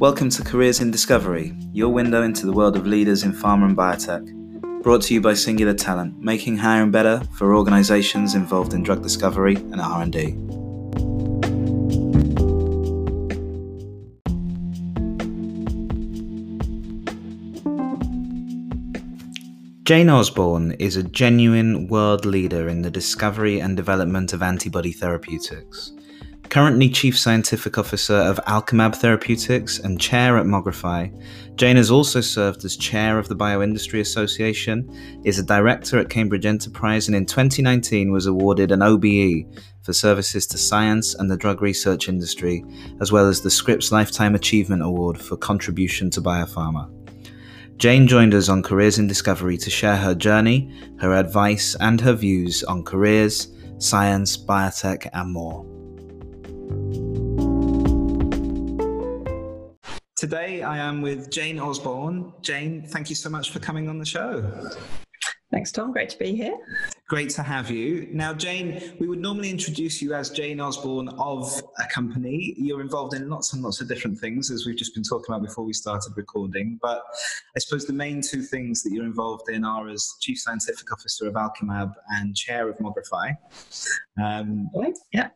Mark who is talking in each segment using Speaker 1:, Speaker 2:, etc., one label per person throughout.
Speaker 1: Welcome to Careers in Discovery, your window into the world of leaders in pharma and biotech. Brought to you by Singular Talent, making hiring better for organizations involved in drug discovery and R&D. Jane Osbourn is a genuine world leader in the discovery and development of antibody therapeutics. Currently Chief Scientific Officer of Alchemab Therapeutics and Chair at Mogrify, Jane has also served as Chair of the Bioindustry Association, is a Director at Cambridge Enterprise, and in 2019 was awarded an OBE for services to science and the drug research industry, as well as the Scrip Lifetime Achievement Award for contribution to biopharma. Jane joined us on Careers in Discovery to share her journey, her advice, and her views on careers, science, biotech, and more. Today I am with Jane Osbourn. Jane, thank you so much for coming on the show.
Speaker 2: Thanks, Tom. Great to be here.
Speaker 1: Great to have you. Now, Jane, we would normally introduce you as Jane Osbourn of a company. You're involved in lots and lots of different things, as we've just been talking about before we started recording. But I suppose the main two things that you're involved in are as Chief Scientific Officer of Alchemab and Chair of Mogrify.
Speaker 2: Um, yeah.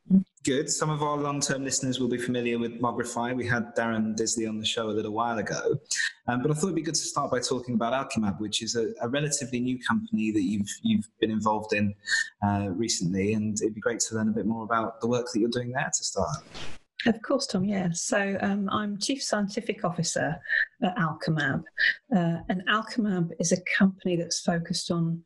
Speaker 1: Good. Some of our long term listeners will be familiar with Mogrify. We had Darren Disley on the show a little while ago. Um, but I thought it'd be good to start by talking about Alchemab, which is a, a relatively new company that you've, you've been involved in uh, recently. And it'd be great to learn a bit more about the work that you're doing there to start.
Speaker 2: Of course, Tom, yeah. So um, I'm Chief Scientific Officer at Alchemab. Uh, and Alchemab is a company that's focused on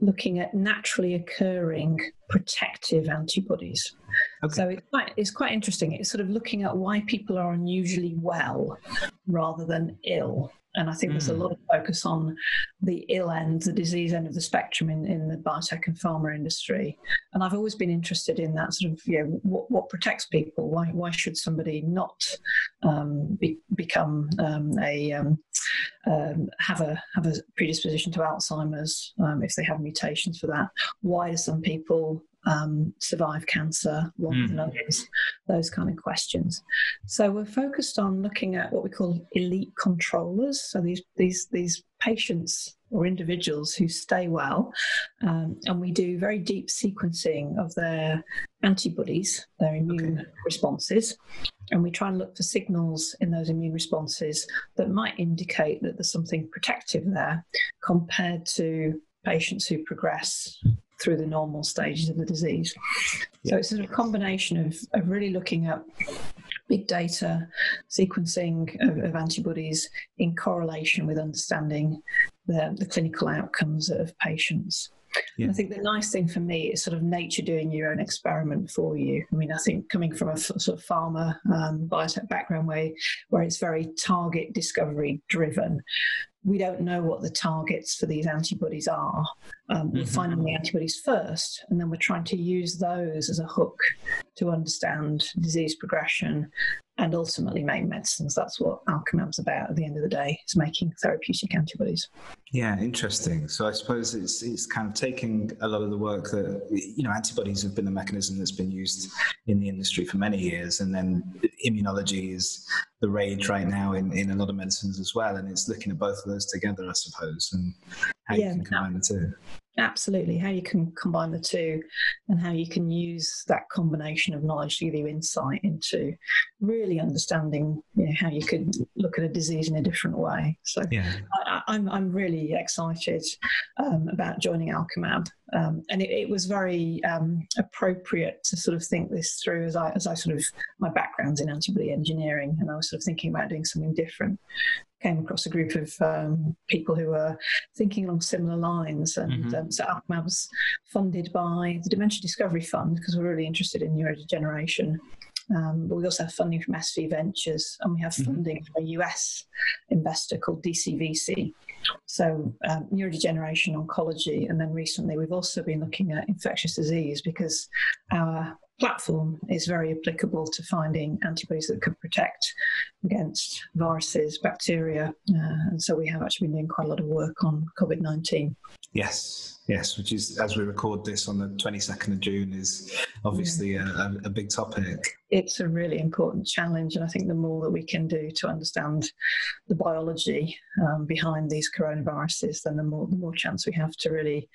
Speaker 2: looking at naturally occurring protective antibodies. Okay. So it's quite, it's quite interesting. It's sort of looking at why people are unusually well rather than ill. And I think mm. there's a hmm. lot of focus on the ill end, the disease end of the spectrum in, in the biotech and pharma industry. And I've always been interested in that sort of, you know, what, what protects people? Why, why should somebody not um, be, become um, a, um, um have a, have a predisposition to Alzheimer's um, if they have mutations for that? Why do some people um, survive cancer longer mm. than others, those kind of questions. So we're focused on looking at what we call elite controllers. So these these these patients or individuals who stay well, um, and we do very deep sequencing of their antibodies, their immune okay. responses, and we try and look for signals in those immune responses that might indicate that there's something protective there compared to patients who progress through the normal stages of the disease. Yeah. So it's sort a combination of, of really looking at big data sequencing of, of antibodies in correlation with understanding the, the clinical outcomes of patients. Yeah. I think the nice thing for me is sort of nature doing your own experiment for you. I mean, I think coming from a sort of pharma um, biotech background where, where it's very target discovery driven, we don't know what the targets for these antibodies are. Um, we're mm-hmm. finding the antibodies first, and then we're trying to use those as a hook to understand disease progression and ultimately make medicines. That's what Alchemab's about at the end of the day, is making therapeutic antibodies.
Speaker 1: Yeah, interesting. So I suppose it's it's kind of taking a lot of the work that you know antibodies have been a mechanism that's been used in the industry for many years, and then immunology is the rage right now in, in a lot of medicines as well, and it's looking at both of those together, I suppose, and how yeah, you can combine the two.
Speaker 2: Absolutely, how you can combine the two and how you can use that combination of knowledge to give you insight into really understanding you know, how you could look at a disease in a different way. So yeah. I, am I'm, I'm really excited um, about joining Alchemab. Um, and it, it, was very um, appropriate to sort of think this through as I, as I sort of, my background's in antibody engineering and I was sort of thinking about doing something different came across a group of um, people who were thinking along similar lines. And mm-hmm. um, so Alchemab was funded by the Dementia Discovery Fund because we're really interested in neurodegeneration. Um, but we also have funding from SV Ventures and we have mm-hmm. funding from a US investor called DCVC. So, um, neurodegeneration, oncology, and then recently we've also been looking at infectious disease because our platform is very applicable to finding antibodies that could protect against viruses, bacteria. Uh, and so we have actually been doing quite a lot of work on COVID 19.
Speaker 1: Yes, yes, which is as we record this on the 22nd of June is obviously a, a, a, big topic.
Speaker 2: It's a really important challenge, and I think the more that we can do to understand the biology um, behind these coronaviruses, then the more the more chance we have to really,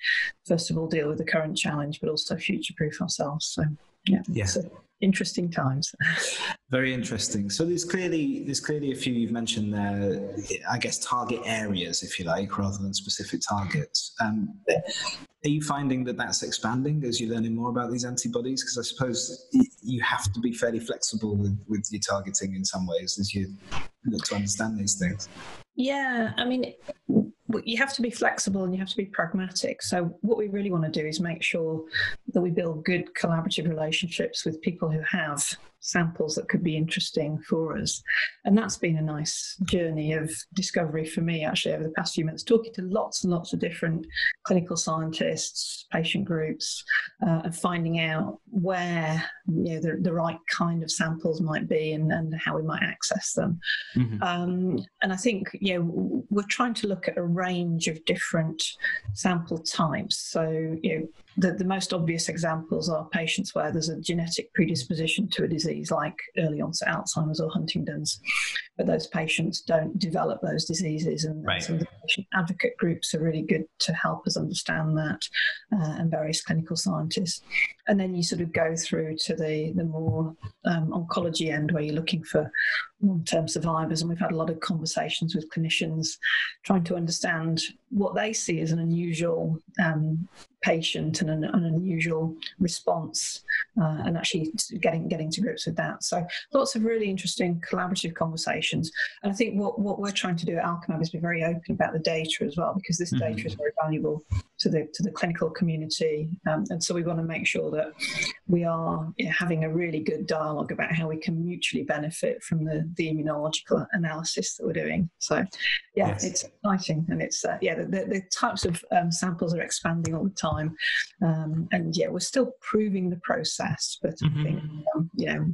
Speaker 2: first of all, deal with the current challenge, but also future-proof ourselves. So, yeah,
Speaker 1: yeah
Speaker 2: interesting times.
Speaker 1: Very interesting. So there's clearly there's clearly a few you've mentioned there. I guess target areas, if you like, rather than specific targets. Um, are you finding that that's expanding as you're learning more about these antibodies? Because I suppose you have to be fairly flexible with, with your targeting in some ways as you look to understand these things.
Speaker 2: Yeah, I mean, you have to be flexible and you have to be pragmatic. So, what we really want to do is make sure that we build good collaborative relationships with people who have samples that could be interesting for us. And that's been a nice journey of discovery for me actually over the past few months, talking to lots and lots of different clinical scientists, patient groups, uh, and finding out where you know the, the right kind of samples might be and, and how we might access them. Mm-hmm. Um, and I think you know we're trying to look at a range of different sample types. So you know the, the most obvious examples are patients where there's a genetic predisposition to a disease like early onset Alzheimer's or Huntington's, but those patients don't develop those diseases. And right. some of the patient advocate groups are really good to help us understand that, uh, and various clinical scientists. And then you sort of go through to the, the more um, oncology end where you're looking for long term survivors. And we've had a lot of conversations with clinicians trying to understand what they see as an unusual um, patient and an, an unusual response, uh, and actually getting getting to grips with that. So lots of really interesting collaborative conversations. And I think what, what we're trying to do at Alchemab is be very open about the data as well, because this mm-hmm. data is very valuable to the to the clinical community. Um, and so we want to make sure that we are you know, having a really good dialogue about how we can mutually benefit from the the immunological analysis that we're doing. So yeah, yes. it's exciting, and it's uh, yeah the, the, the, types of um, samples are expanding all the time, um, and yeah we're still proving the process, but mm-hmm. I think um, you know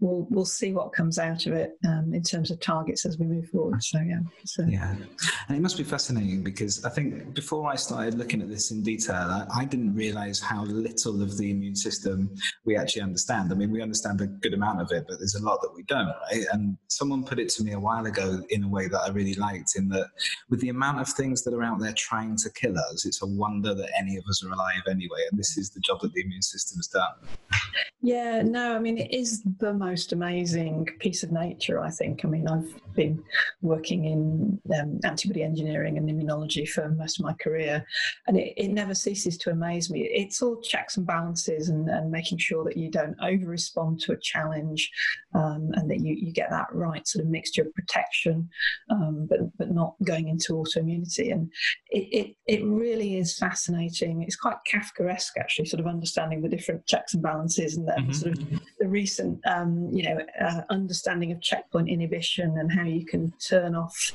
Speaker 2: we'll we'll see what comes out of it um, in terms of targets as we move forward. So yeah, so.
Speaker 1: yeah, and it must be fascinating because I think before I started looking at this in detail, I, didn't realize how little of the immune system we actually understand. I mean, we understand a good amount of it, but there's a lot that we don't, right? And someone put it to me a while ago in a way that I really liked, in that with the amount of things that are out there trying to kill us, it's a wonder that any of us are alive anyway. And this is the job that the immune system has done.
Speaker 2: Yeah, no, I mean, it is the most amazing piece of nature, I think. I mean, I've been working in um, antibody engineering and immunology for most of my career, and it, it never ceases to amaze me. It's all checks and balances and, and making sure that you don't over respond to a challenge um, and that you, you get that right sort of mixture of protection, um, but, but not going into autoimmunity. And it, it, it really is fascinating. It's quite Kafkaesque, actually, sort of understanding the different checks and balances and then mm-hmm. sort of the recent, um, you know, uh, understanding of checkpoint inhibition and how you can turn off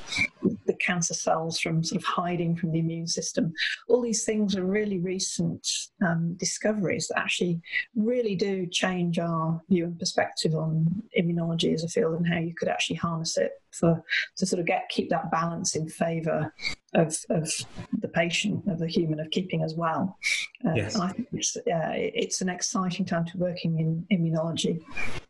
Speaker 2: the cancer cells from sort of hiding from the immune system. All these things are really recent um, discoveries that actually really do change our view and perspective on immunology as a field and how you could actually harness it for to sort of get keep that balance in favour of, of the patient, of the human, of keeping as well. Uh, yes. I think it's, uh, it's an exciting time to working in immunology.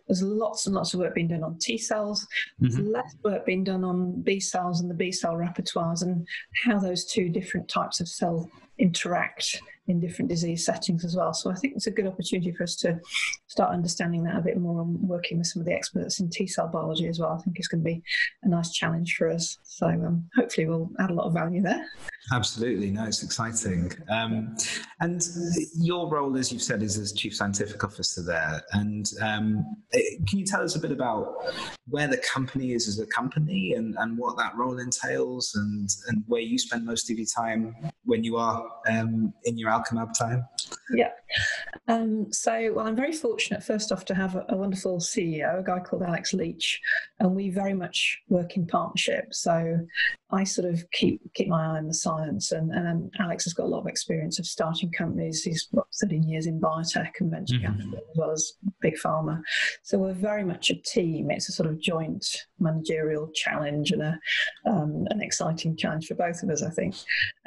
Speaker 2: There's lots and lots of work being done on T cells. There's mm-hmm. less work being done on B cells and the B cell repertoires and how those two different types of cell interact in different disease settings as well. So I think it's a good opportunity for us to start understanding that a bit more and working with some of the experts in T cell biology as well. I think it's going to be a nice challenge for us. So um, hopefully we'll add a lot of value there.
Speaker 1: Absolutely, no, it's exciting. Um, and your role, as you've said, is as chief scientific officer there. And um, can you tell us a bit about where the company is as a company and, and what that role entails, and and where you spend most of your time when you are um, in your Alchemab time?
Speaker 2: Yeah. Um, so, well, I'm very fortunate, first off, to have a, a, wonderful CEO, a guy called Alex Leach, and we very much work in partnership. So, I sort of keep keep my eye on the science, and, and Alex has got a lot of experience of starting companies. He's what, 13 years in biotech and venture mm-hmm. capital, as well as big pharma. So, we're very much a team. It's a sort of joint managerial challenge and a, um, an exciting challenge for both of us, I think.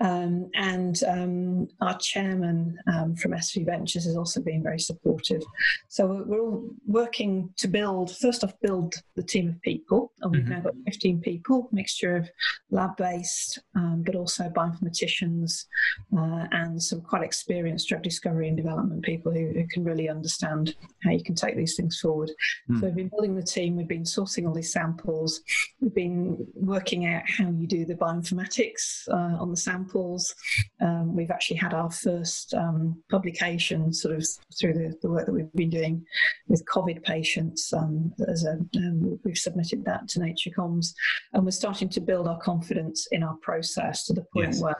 Speaker 2: Um, and um, our chairman um, from SV Ventures has also been very supportive. So we're all working to build, first off, build the team of people. And we've mm-hmm. now got 15 people, mixture of lab based, um, but also bioinformaticians uh, and some quite experienced drug discovery and development people who, who, can really understand how you can take these things forward. Mm. So we've been building the team, we've been sourcing all these samples, we've been working out how you do the bioinformatics uh, on the samples. Um, we've actually had our first um, publication sort of through the, the, work that we've been doing with COVID patients. Um, as a, um, we've submitted that to Nature Comms, and we're starting to build our confidence in our process to the point yes. where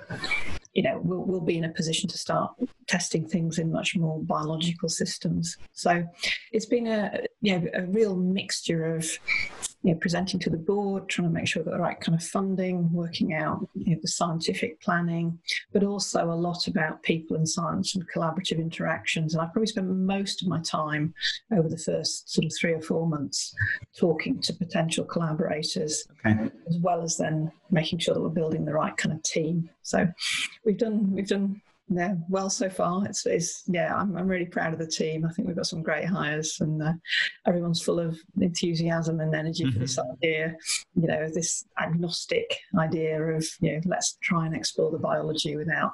Speaker 2: you know we'll, we'll be in a position to start testing things in much more biological systems. So it's been a you know, a real mixture of you know, presenting to the board, trying to make sure we've got the right kind of funding, working out you know, the scientific planning, but also a lot about people and science and collaborative interactions. And I've probably spent most of my time over the first sort of three or four months talking to potential collaborators, okay. as well as then making sure that we're building the right kind of team. So we've done we've done yeah, well so far. It's, it's yeah, I'm, I'm really proud of the team. I think we've got some great hires, and uh, everyone's full of enthusiasm and energy mm-hmm. for this mm-hmm. idea. You know, this agnostic idea of you know, let's try and explore the biology without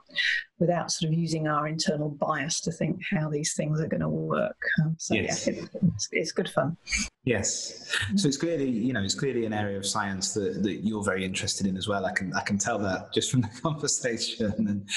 Speaker 2: without sort of using our internal bias to think how these things are going to work. Um, so yes. yeah, it, it's, it's good fun.
Speaker 1: Yes. So it's clearly, you know, it's clearly an area of science that, that you're very interested in as well. I can I can tell that just from the conversation. And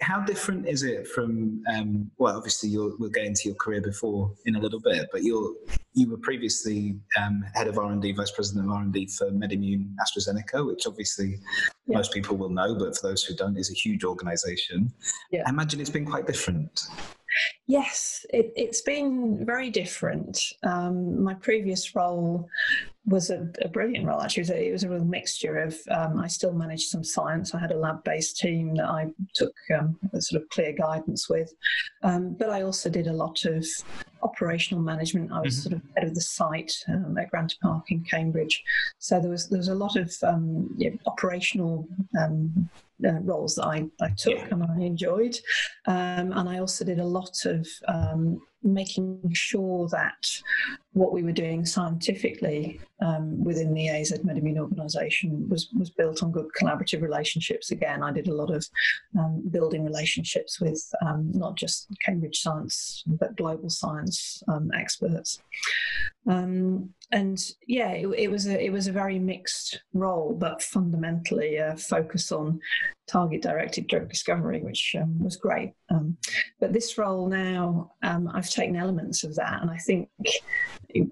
Speaker 1: how different is it from? Um, well, obviously, you'll, we'll get into your career before in a little bit, but you're you were previously um, head of R and D, vice president of R and D for MedImmune AstraZeneca, which obviously yeah. most people will know, but for those who don't, is a huge organisation. Yeah. I imagine it's been quite different.
Speaker 2: Yes, it, has been very different. Um, my previous role was a, a, brilliant role. Actually, it was a, it was a real mixture of. Um, I still managed some science. I had a lab-based team that I took um, sort of clear guidance with, um, but I also did a lot of operational management. I was mm-hmm. sort of head of the site um, at Granta Park in Cambridge, so there was there was a lot of um, yeah, operational um, uh, roles that I, I took yeah. and I enjoyed. Um, and I also did a lot of um, making sure that what we were doing scientifically um, within the AZ MedImmune organisation was, was built on good collaborative relationships. Again, I did a lot of um, building relationships with um, not just Cambridge science, but global science um, experts. Um, and yeah, it, it, was a it was a very mixed role, but fundamentally a focus on target directed drug discovery, which um, was great. Um, but this role now, um, I've taken elements of that, and I think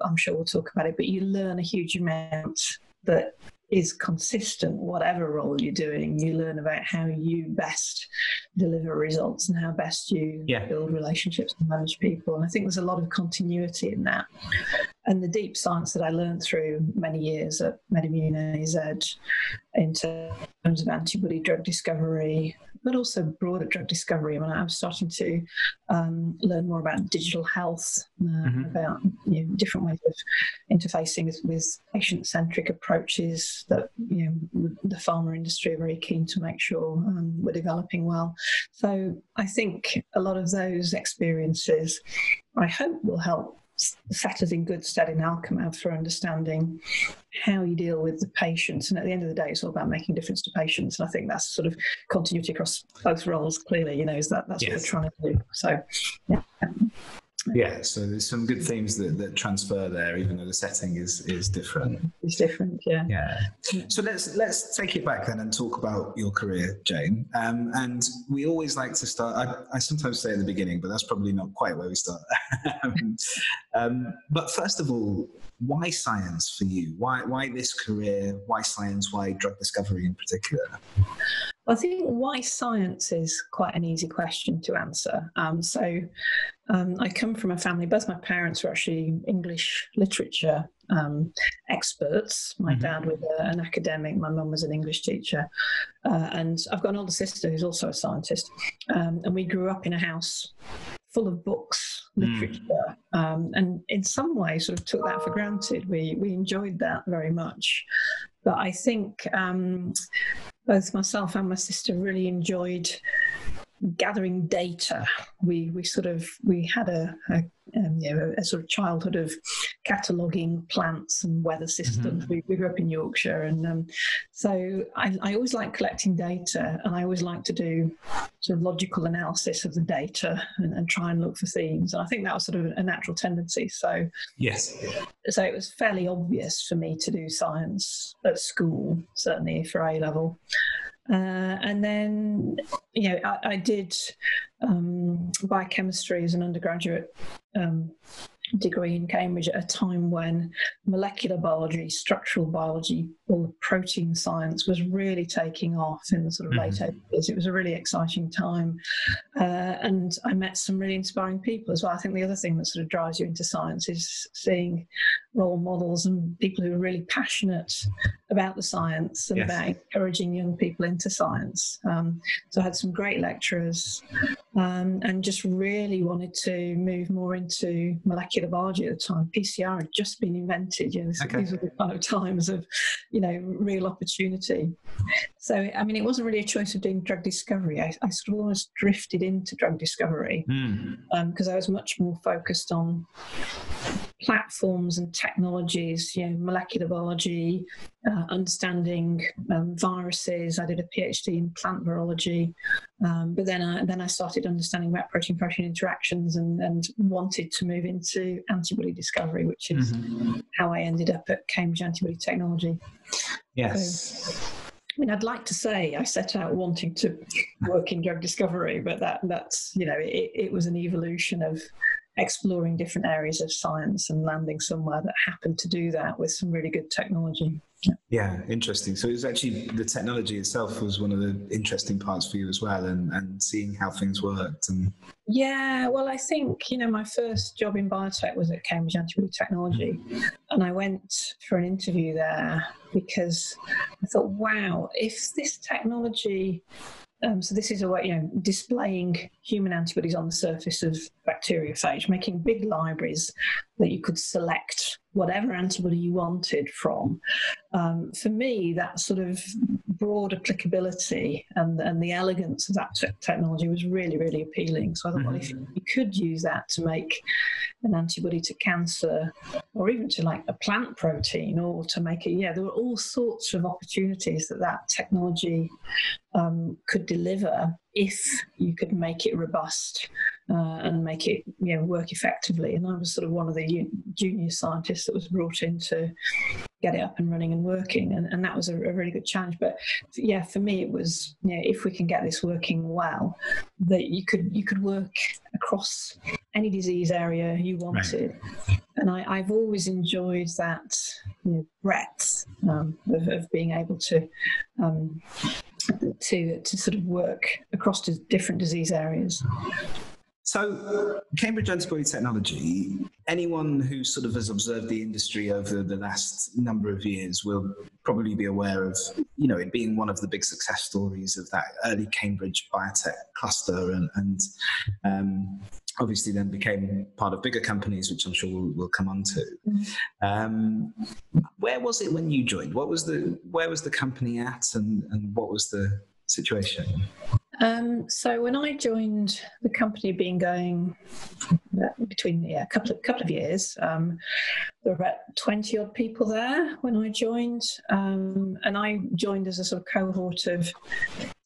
Speaker 2: I'm sure we'll talk about it. But you learn a huge amount that is consistent, whatever role you're doing. You learn about how you best deliver results and how best you yeah. build relationships and manage people. And I think there's a lot of continuity in that. And the deep science that I learned through many years at MedImmune AZ in terms of antibody drug discovery, but also broader drug discovery. I mean, I was starting to um, learn more about digital health, uh, mm-hmm. about you know, different ways of interfacing with, with patient-centric approaches that you know the pharma industry are very keen to make sure um, we're developing well. So I think a lot of those experiences, I hope, will help set us in good stead in Alchemab for understanding how you deal with the patients. And at the end of the day, it's all about making a difference to patients. And I think that's sort of continuity across both roles. Clearly, you know, is that that's yes. what we're trying to do. So, yeah.
Speaker 1: Yeah, so there's some good themes that, that transfer there, even though the setting is is different.
Speaker 2: It's different, yeah.
Speaker 1: Yeah. So let's let's take it back then and talk about your career, Jane. Um, and we always like to start. I, I, sometimes say in the beginning, but that's probably not quite where we start. um, but first of all, why science for you? Why why this career? Why science? Why drug discovery in particular?
Speaker 2: I think why science is quite an easy question to answer. Um, so um, I come from a family, both my parents were actually English literature um, experts. My mm-hmm. dad was a, an academic, my mum was an English teacher. Uh, and I've got an older sister who's also a scientist. Um, and we grew up in a house full of books, hmm. literature, mm. um, and in some way sort of took that for granted. We we enjoyed that very much, but I think um, both myself and my sister really enjoyed gathering data. We we sort of we had a, a um, you know, a, sort of childhood of cataloguing plants and weather systems. Mm-hmm. We, we, grew up in Yorkshire, and um, so I, I, always like collecting data, and I always like to do sort of logical analysis of the data and, and try and look for themes. And I think that was sort of a natural tendency. So
Speaker 1: yes,
Speaker 2: so it was fairly obvious for me to do science at school, certainly for A level. Uh, and then, you know, I, I did um, biochemistry as an undergraduate um, degree in Cambridge at a time when molecular biology, structural biology, all the protein science was really taking off in the sort of mm-hmm. late 80s. It was a really exciting time. Uh, and I met some really inspiring people as well. I think the other thing that sort of drives you into science is seeing role models and people who are really passionate about the science and yes. about encouraging young people into science. Um, so I had some great lecturers um, and just really wanted to move more into molecular biology at the time. PCR had just been invented. You know, okay. These were the kind of times of, you know, real opportunity. So, I mean, it wasn't really a choice of doing drug discovery. I, I sort of almost drifted into drug discovery because mm. um, I was much more focused on platforms and technologies, you know, molecular biology, uh, understanding um, viruses. I did a PhD in plant virology, um, but then I, then I started understanding about protein-protein interactions and, and wanted to move into antibody discovery, which is mm-hmm. how I ended up at Cambridge Antibody Technology.
Speaker 1: Yes.
Speaker 2: So, I mean, I'd like to say I set out wanting to work in drug discovery, but that that's you know it, it was an evolution of exploring different areas of science and landing somewhere that happened to do that with some really good technology.
Speaker 1: Yeah, interesting. So it was actually the technology itself was one of the interesting parts for you as well, and, and seeing how things worked. And
Speaker 2: yeah, well, I think you know my first job in biotech was at Cambridge Antibody Technology, and I went for an interview there because I thought, wow, if this technology um, so this is a way, you know, displaying human antibodies on the surface of bacteriophage, making big libraries that you could select whatever antibody you wanted from. Um, for me, that sort of broad applicability and, and the elegance of that technology was really, really appealing. So I thought, mm-hmm. well, if mm-hmm. you could use that to make an antibody to cancer or even to like a plant protein or to make it, yeah, there were all sorts of opportunities that that technology um, could deliver if you could make it robust uh, and make it you know work effectively. And I was sort of one of the junior scientists that was brought in to get it up and running and working, and, and that was a, a really good challenge. But yeah, for me, it was you know, if we can get this working well, that you could you could work across any disease area you wanted. Right. And I, have always enjoyed that you know, breadth um, of, of, being able to um, to to sort of work across different disease areas.
Speaker 1: So, Cambridge Antibody Technology, anyone who sort of has observed the industry over the last number of years will probably be aware of, you know, it being one of the big success stories of that early Cambridge biotech cluster and, and um, obviously then became part of bigger companies, which I'm sure we'll, we'll come on to. Mm-hmm. Um, where was it when you joined? What was the, where was the company at and, and what was the situation?
Speaker 2: Um, so when I joined the company, had been going uh, between yeah a couple of couple of years, um, there were about twenty odd people there when I joined, um, and I joined as a sort of cohort of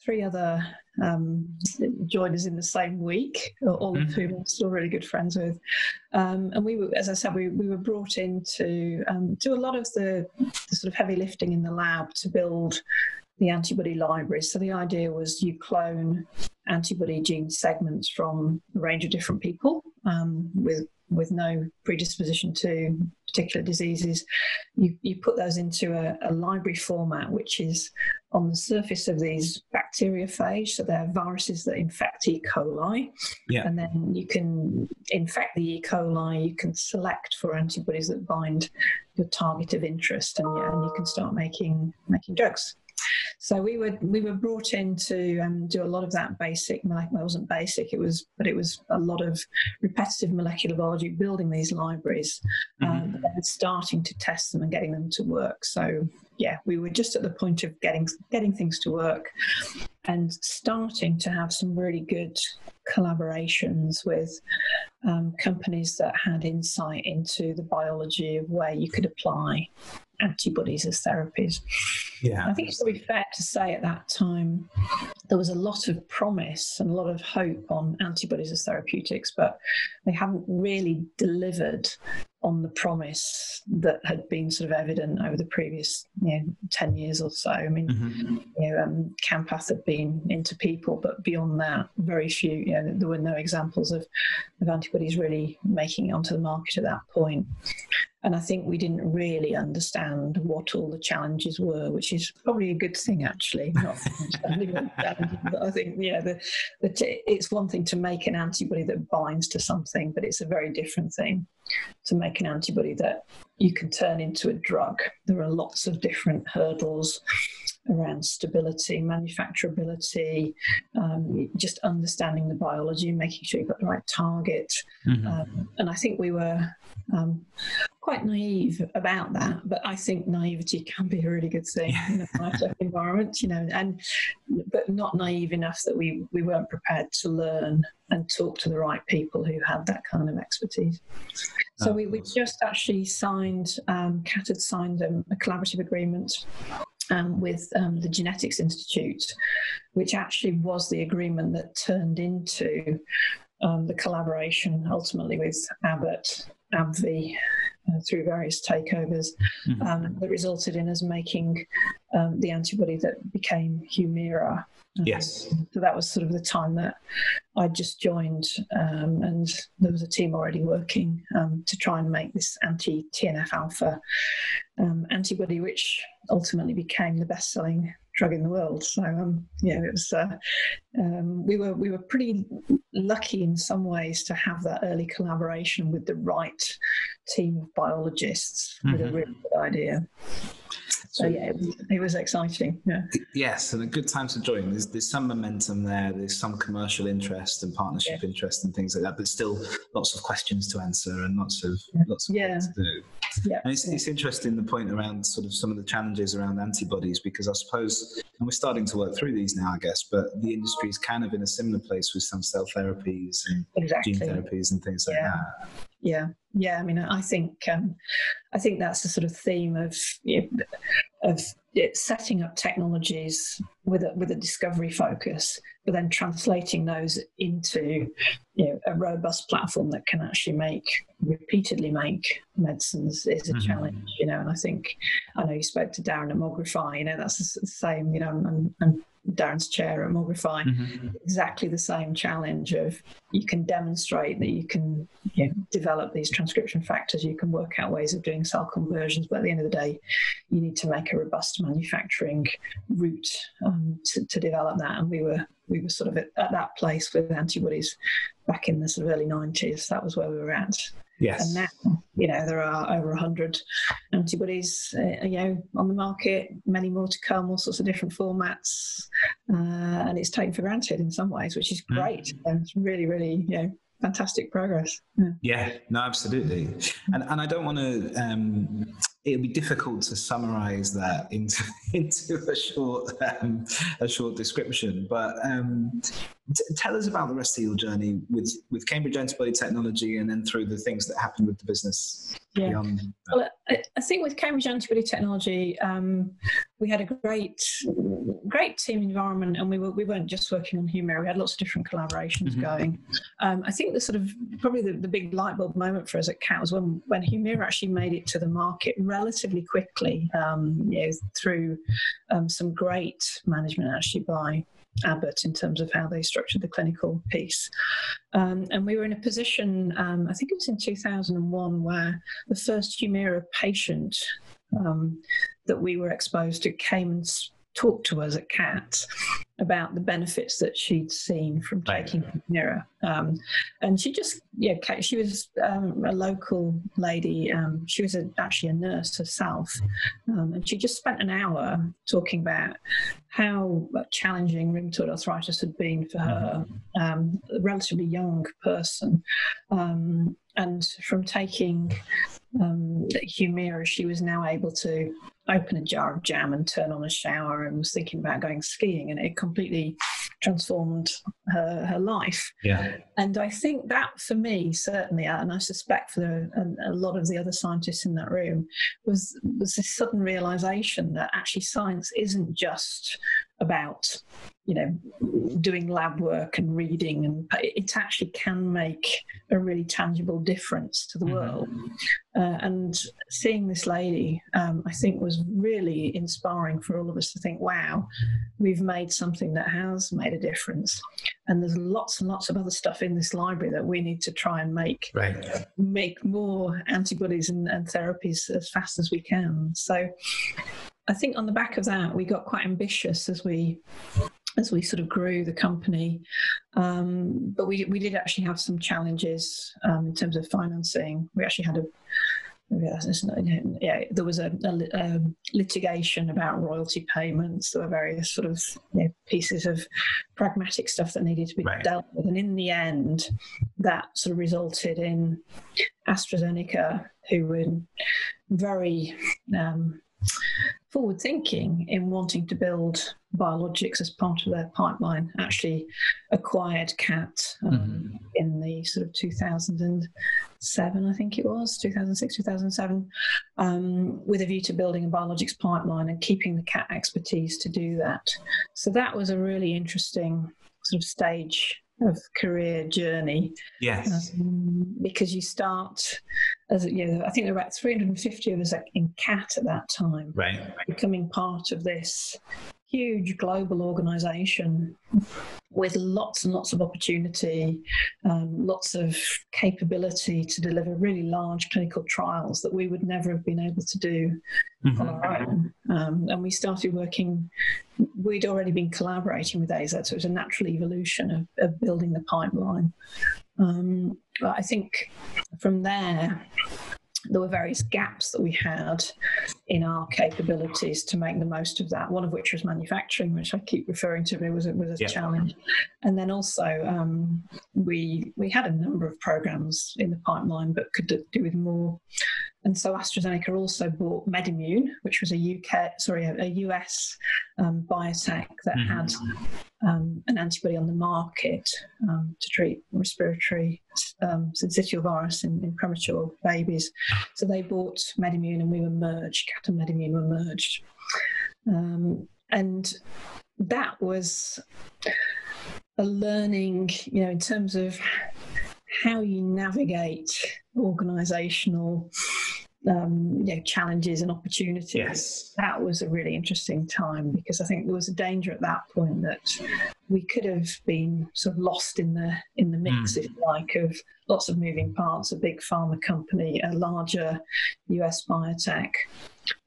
Speaker 2: three other um, joined us in the same week, all of mm-hmm. whom I'm still really good friends with. Um, and we were, as I said, we, we were brought in to um, do a lot of the, the, sort of heavy lifting in the lab to build the antibody libraries. So the idea was you clone antibody gene segments from a range of different people um, with with no predisposition to particular diseases. You, you put those into a, a library format, which is on the surface of these bacteriophage, so they're viruses that infect E. coli.
Speaker 1: Yeah.
Speaker 2: And then you can infect the E. coli, you can select for antibodies that bind your target of interest, and, yeah, and you can start making making drugs. So we were we were brought in to um, do a lot of that basic. Well, it wasn't basic. It was, but it was a lot of repetitive molecular biology, building these libraries, um,
Speaker 1: Mhm.
Speaker 2: and starting to test them and getting them to work. So yeah, we were just at the point of getting getting things to work, and starting to have some really good collaborations with um, companies that had insight into the biology of where you could apply antibodies as therapies.
Speaker 1: Yeah.
Speaker 2: I think it's probably fair to say at that time there was a lot of promise and a lot of hope on antibodies as therapeutics, but they haven't really delivered on the promise that had been sort of evident over the previous you know, 10 years or so. I mean,
Speaker 1: Mhm.
Speaker 2: you know, um, Campath had been into people, but beyond that, very few, you know, there were no examples of, of antibodies really making it onto the market at that point. And I think we didn't really understand what all the challenges were, which is probably a good thing, actually. Not understanding what the challenges, but I think, yeah, the, the t- it's one thing to make an antibody that binds to something, but it's a very different thing to make an antibody that you can turn into a drug. There are lots of different hurdles around stability, manufacturability, um, just understanding the biology, making sure you've got the right target.
Speaker 1: Mhm.
Speaker 2: Um, and I think we were um, quite naive about that, but I think naivety can be a really good thing in a biotech environment, you know, and but not naive enough that we, we weren't prepared to learn and talk to the right people who had that kind of expertise. So we, we just actually signed, um, CAT had signed a, a collaborative agreement um, with um, the Genetics Institute, which actually was the agreement that turned into um, the collaboration ultimately with Abbott, AbbVie, uh, through various takeovers
Speaker 1: Mhm.
Speaker 2: um, that resulted in us making um, the antibody that became Humira. Um,
Speaker 1: Yes.
Speaker 2: So that was sort of the time that I just joined, um, and there was a team already working um, to try and make this anti TNF alpha um, antibody, which ultimately became the best selling drug in the world. So, um, yeah, it was. Uh, um, we were we were pretty lucky in some ways to have that early collaboration with the right team of biologists with a
Speaker 1: Mhm.
Speaker 2: really good idea. So yeah, it was, it was exciting. Yeah.
Speaker 1: Yes, and a good time to join. There's there's some momentum there. There's some commercial interest and partnership interest and things like that. But still, lots of questions to answer and lots of lots of
Speaker 2: Yeah.
Speaker 1: work to do.
Speaker 2: Yeah.
Speaker 1: And it's, it's interesting the point around sort of some of the challenges around antibodies because I suppose, and we're starting to work through these now, I guess. But the industry is kind of in a similar place with some cell therapies and
Speaker 2: Exactly.
Speaker 1: gene therapies and things like
Speaker 2: Yeah.
Speaker 1: that.
Speaker 2: Yeah, yeah. I mean, I think um, I think that's the sort of theme of you know, of setting up technologies with a with a discovery focus, but then translating those into you know a robust platform that can actually make repeatedly make medicines is a
Speaker 1: Mhm.
Speaker 2: challenge. You know, and I think I know you spoke to Darren at Mogrify. You know, that's the same. You know, and, and Darren's chair at Mogrify
Speaker 1: Mhm.
Speaker 2: exactly the same challenge of you can demonstrate that you can you know, develop these transcription factors, you can work out ways of doing cell conversions, but at the end of the day, you need to make a robust manufacturing route um, to, to develop that. And we were we were sort of at, at that place with antibodies back in the sort of early 90s. That was where we were at.
Speaker 1: Yes.
Speaker 2: And now, you know, there are over 100 antibodies, uh, you know, on the market, many more to come, all sorts of different formats. Uh, and it's taken for granted in some ways, which is
Speaker 1: Mm.
Speaker 2: great. And it's really, really, you know, fantastic progress. Yeah.
Speaker 1: Yeah, no, absolutely. And and I don't want to. Um, it'll be difficult to summarize that into into a short um, a short description. But um, t- tell us about the rest of your journey with with Cambridge Antibody Technology, and then through the things that happened with the business
Speaker 2: Yeah. Well, I, I think with Cambridge Antibody Technology, um, we had a great, great team environment, and we were we weren't just working on Humira. We had lots of different collaborations
Speaker 1: Mhm.
Speaker 2: going. Um, I think the sort of probably the, the big light bulb moment for us at CAT was when when Humira actually made it to the market relatively quickly. Um, you know, through um, some great management actually by Abbott in terms of how they structured the clinical piece. Um, and we were in a position, um, I think it was in 2001, where the first Humira patient um, that we were exposed to came and talked to us at CAT about the benefits that she'd seen from taking Humira. Um, and she just, yeah, she was um, a local lady. Um, she was a, actually a nurse herself. Um, and she just spent an hour talking about how challenging rheumatoid arthritis had been for her, mm-hmm. um, a relatively young person. Um, and from taking um, Humira, she was now able to open a jar of jam and turn on a shower and was thinking about going skiing and it completely transformed her, her life.
Speaker 1: Yeah.
Speaker 2: And i think that for me certainly and i suspect for a, a lot of the other scientists in that room was was this sudden realization that actually science isn't just about you know doing lab work and reading and it actually can make a really tangible difference to the mm-hmm. world uh, and seeing this lady um, i think was really inspiring for all of us to think wow we've made something that has made a difference and there's lots and lots of other stuff in this library that we need to try and make
Speaker 1: right.
Speaker 2: make more antibodies and, and therapies as fast as we can so I think on the back of that, we got quite ambitious as we as we sort of grew the company. Um, but we we did actually have some challenges um, in terms of financing. We actually had a yeah, there was a, a, a, litigation about royalty payments. There were various sort of you know, pieces of pragmatic stuff that needed to be right. dealt with, and in the end, that sort of resulted in AstraZeneca, who were very um, forward thinking in wanting to build biologics as part of their pipeline actually acquired CAT um, mm-hmm. in the sort of 2007 i think it was 2006 2007 um, with a view to building a biologics pipeline and keeping the CAT expertise to do that so that was a really interesting sort of stage of career journey.
Speaker 1: Yes.
Speaker 2: Um, because you start as you know, I think there were about 350 of us in CAT at that time.
Speaker 1: Right.
Speaker 2: Becoming part of this huge global organization with lots and lots of opportunity, um, lots of capability to deliver really large clinical trials that we would never have been able to do mm-hmm. on our own. Um, and we started working, we'd already been collaborating with AZ, so it was a natural evolution of, of building the pipeline. Um, but I think from there, there were various gaps that we had in our capabilities to make the most of that. One of which was manufacturing, which I keep referring to, was a, was a challenge. And then also um, we we had a number of programs in the pipeline, but could do with more. And so AstraZeneca also bought MedImmune, which was a UK, sorry, a, US um, biotech that mm-hmm. had um, an antibody on the market um, to treat respiratory um, syncytial virus in, in, premature babies. So they bought MedImmune and we were merged, CAT and MedImmune were merged. Um, and that was a learning, you know, in terms of how you navigate organizational um, you know, challenges and opportunities.
Speaker 1: Yes.
Speaker 2: That was a really interesting time because I think there was a danger at that point that we could have been sort of lost in the in the mix, mm. if you like, of lots of moving parts, a big pharma company, a larger US biotech,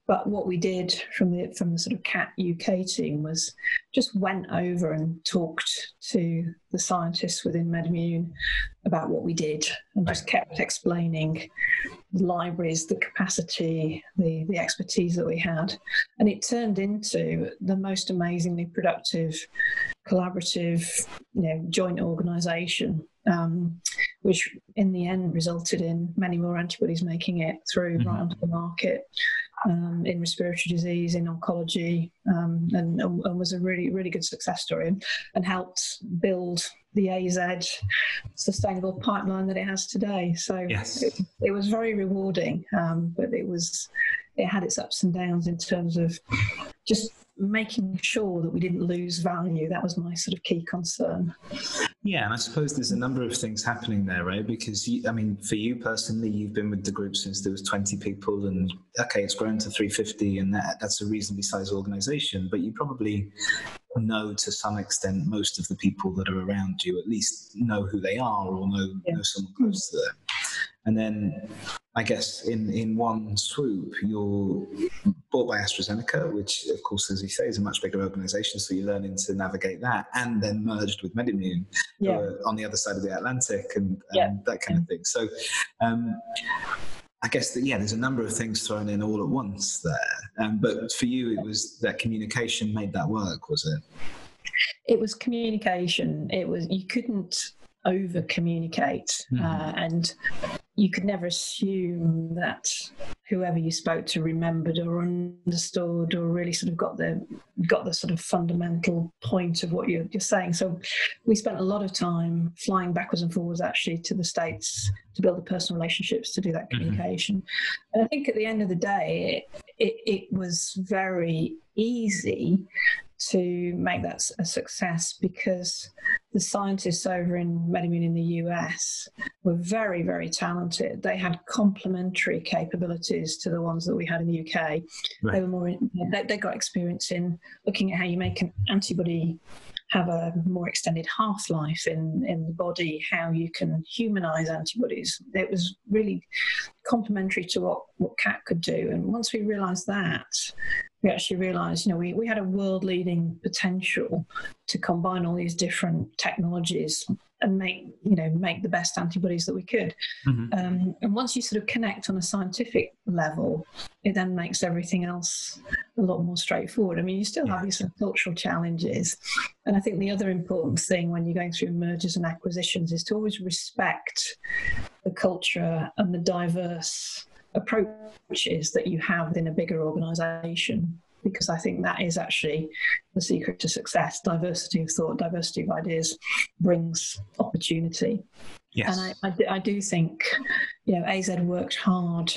Speaker 2: but what we did from the from the sort of CAT UK team was just went over and talked to the scientists within MedImmune about what we did and just kept explaining the libraries, the capacity, the, the expertise that we had. And it turned into the most amazingly productive, collaborative, you know, joint organization um, which in the end resulted in many more antibodies making it through mm-hmm. right onto the market um, in respiratory disease, in oncology, um, and, and, was a really, really good success story and, and helped build the AZ sustainable pipeline that it has today. So
Speaker 1: yes.
Speaker 2: it, it, was very rewarding, um, but it was it had its ups and downs in terms of just making sure that we didn't lose value. That was my sort of key concern.
Speaker 1: Yeah, and I suppose there's a number of things happening there, right? Because you, I mean, for you personally, you've been with the group since there was 20 people, and okay, it's grown to 350, and that, that's a reasonably sized organization. But you probably know to some extent most of the people that are around you, at least know who they are or know, yeah. know someone close to them. And then I guess in, in one swoop, you're bought by AstraZeneca, which, of course, as you say, is a much bigger organization. So you're learning to navigate that, and then merged with MedImmune yeah. on the other side of the Atlantic and, and yeah. that kind of thing. So um, I guess that, yeah, there's a number of things thrown in all at once there. Um, but for you, it was that communication made that work, was it?
Speaker 2: It was communication. It was, you couldn't over communicate mm-hmm. uh, and you could never assume that whoever you spoke to remembered or understood or really sort of got the got the sort of fundamental point of what you're, you're saying so we spent a lot of time flying backwards and forwards actually to the states to build the personal relationships to do that mm-hmm. communication mm-hmm. and i think at the end of the day it, it, it was very easy to make that a success because the scientists over in MedImmune in the US were very, very talented. They had complementary capabilities to the ones that we had in the UK. Right. They were more, they, they got experience in looking at how you make an antibody have a more extended half life in, in the body, how you can humanize antibodies. It was really complementary to what, what CAT could do. And once we realized that, we actually realized, you know, we, we had a world leading potential to combine all these different technologies and make, you know, make the best antibodies that we could. Mm-hmm. Um, and once you sort of connect on a scientific level, it then makes everything else a lot more straightforward. I mean, you still have these cultural challenges. And I think the other important thing when you're going through mergers and acquisitions is to always respect the culture and the diverse approaches that you have within a bigger organization because I think that is actually the secret to success. Diversity of thought, diversity of ideas brings opportunity. Yes. And I, I, do, I do think, you know, AZ worked hard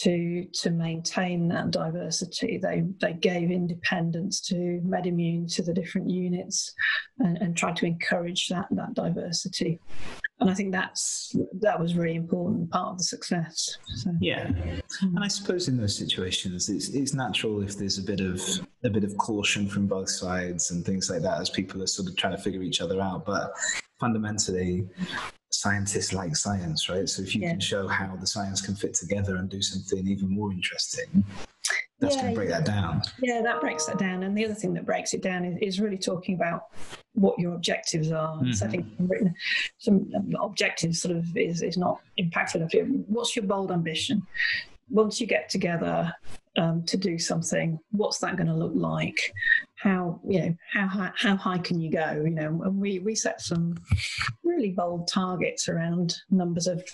Speaker 2: to to maintain that diversity. They they gave independence to MedImmune to the different units and, and tried to encourage that that diversity. And I think that's that was really important part of the success.
Speaker 1: So. Yeah, hmm. and I suppose in those situations, it's it's natural if there's a bit of a bit of caution from both sides and things like that as people are sort of trying to figure each other out. But fundamentally, scientists like science, right? So if you yeah. can show how the science can fit together and do something even more interesting, that's yeah, going to break that down.
Speaker 2: Yeah, that breaks that down. And the other thing that breaks it down is, is really talking about what your objectives are. Mm-hmm. Setting written some objectives sort of is, is not impactful enough. What's your bold ambition? Once you get together um, to do something, what's that going to look like? How you know how high, how high can you go you know? And we we set some really bold targets around numbers of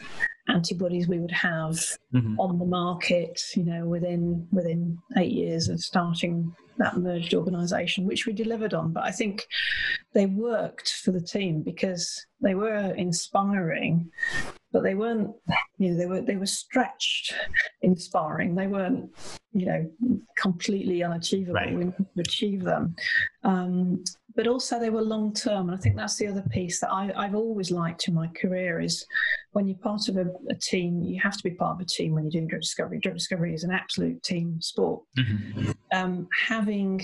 Speaker 2: antibodies we would have mm-hmm. on the market you know within within 8 years of starting that merged organization which we delivered on. But i think they worked for the team because they were inspiring but they weren't you know they were they were stretched inspiring they weren't you know completely unachievable right. we to achieve them um, but also they were long term and i think that's the other piece that I, have always liked in my career is when you're part of a, a, team you have to be part of a team when you're doing drug discovery drug discovery is an absolute team sport mm-hmm. um, having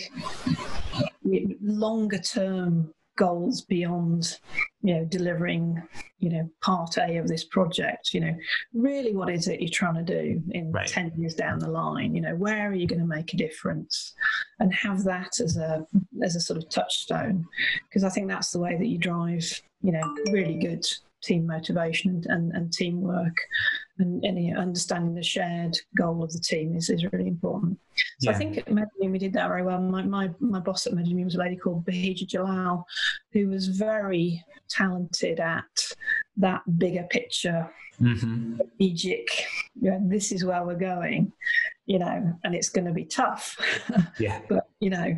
Speaker 2: longer term goals beyond you know delivering you know part a of this project you know really what is it you're trying to do in right. 10 years down the line? You know where are you going to make a difference? And have that as a as a sort of touchstone because i think that's the way that you drive you know really good team motivation and, and, and teamwork and any understanding the shared goal of the team is, is really important. So yeah. I think at MedImmune we did that very well. My, my, my boss at MedImmune was a lady called Bahija Jalal, who was very talented at that bigger picture, mm-hmm. strategic, you know, this is where we're going, you know, and it's going to be tough.
Speaker 1: yeah.
Speaker 2: but, you know,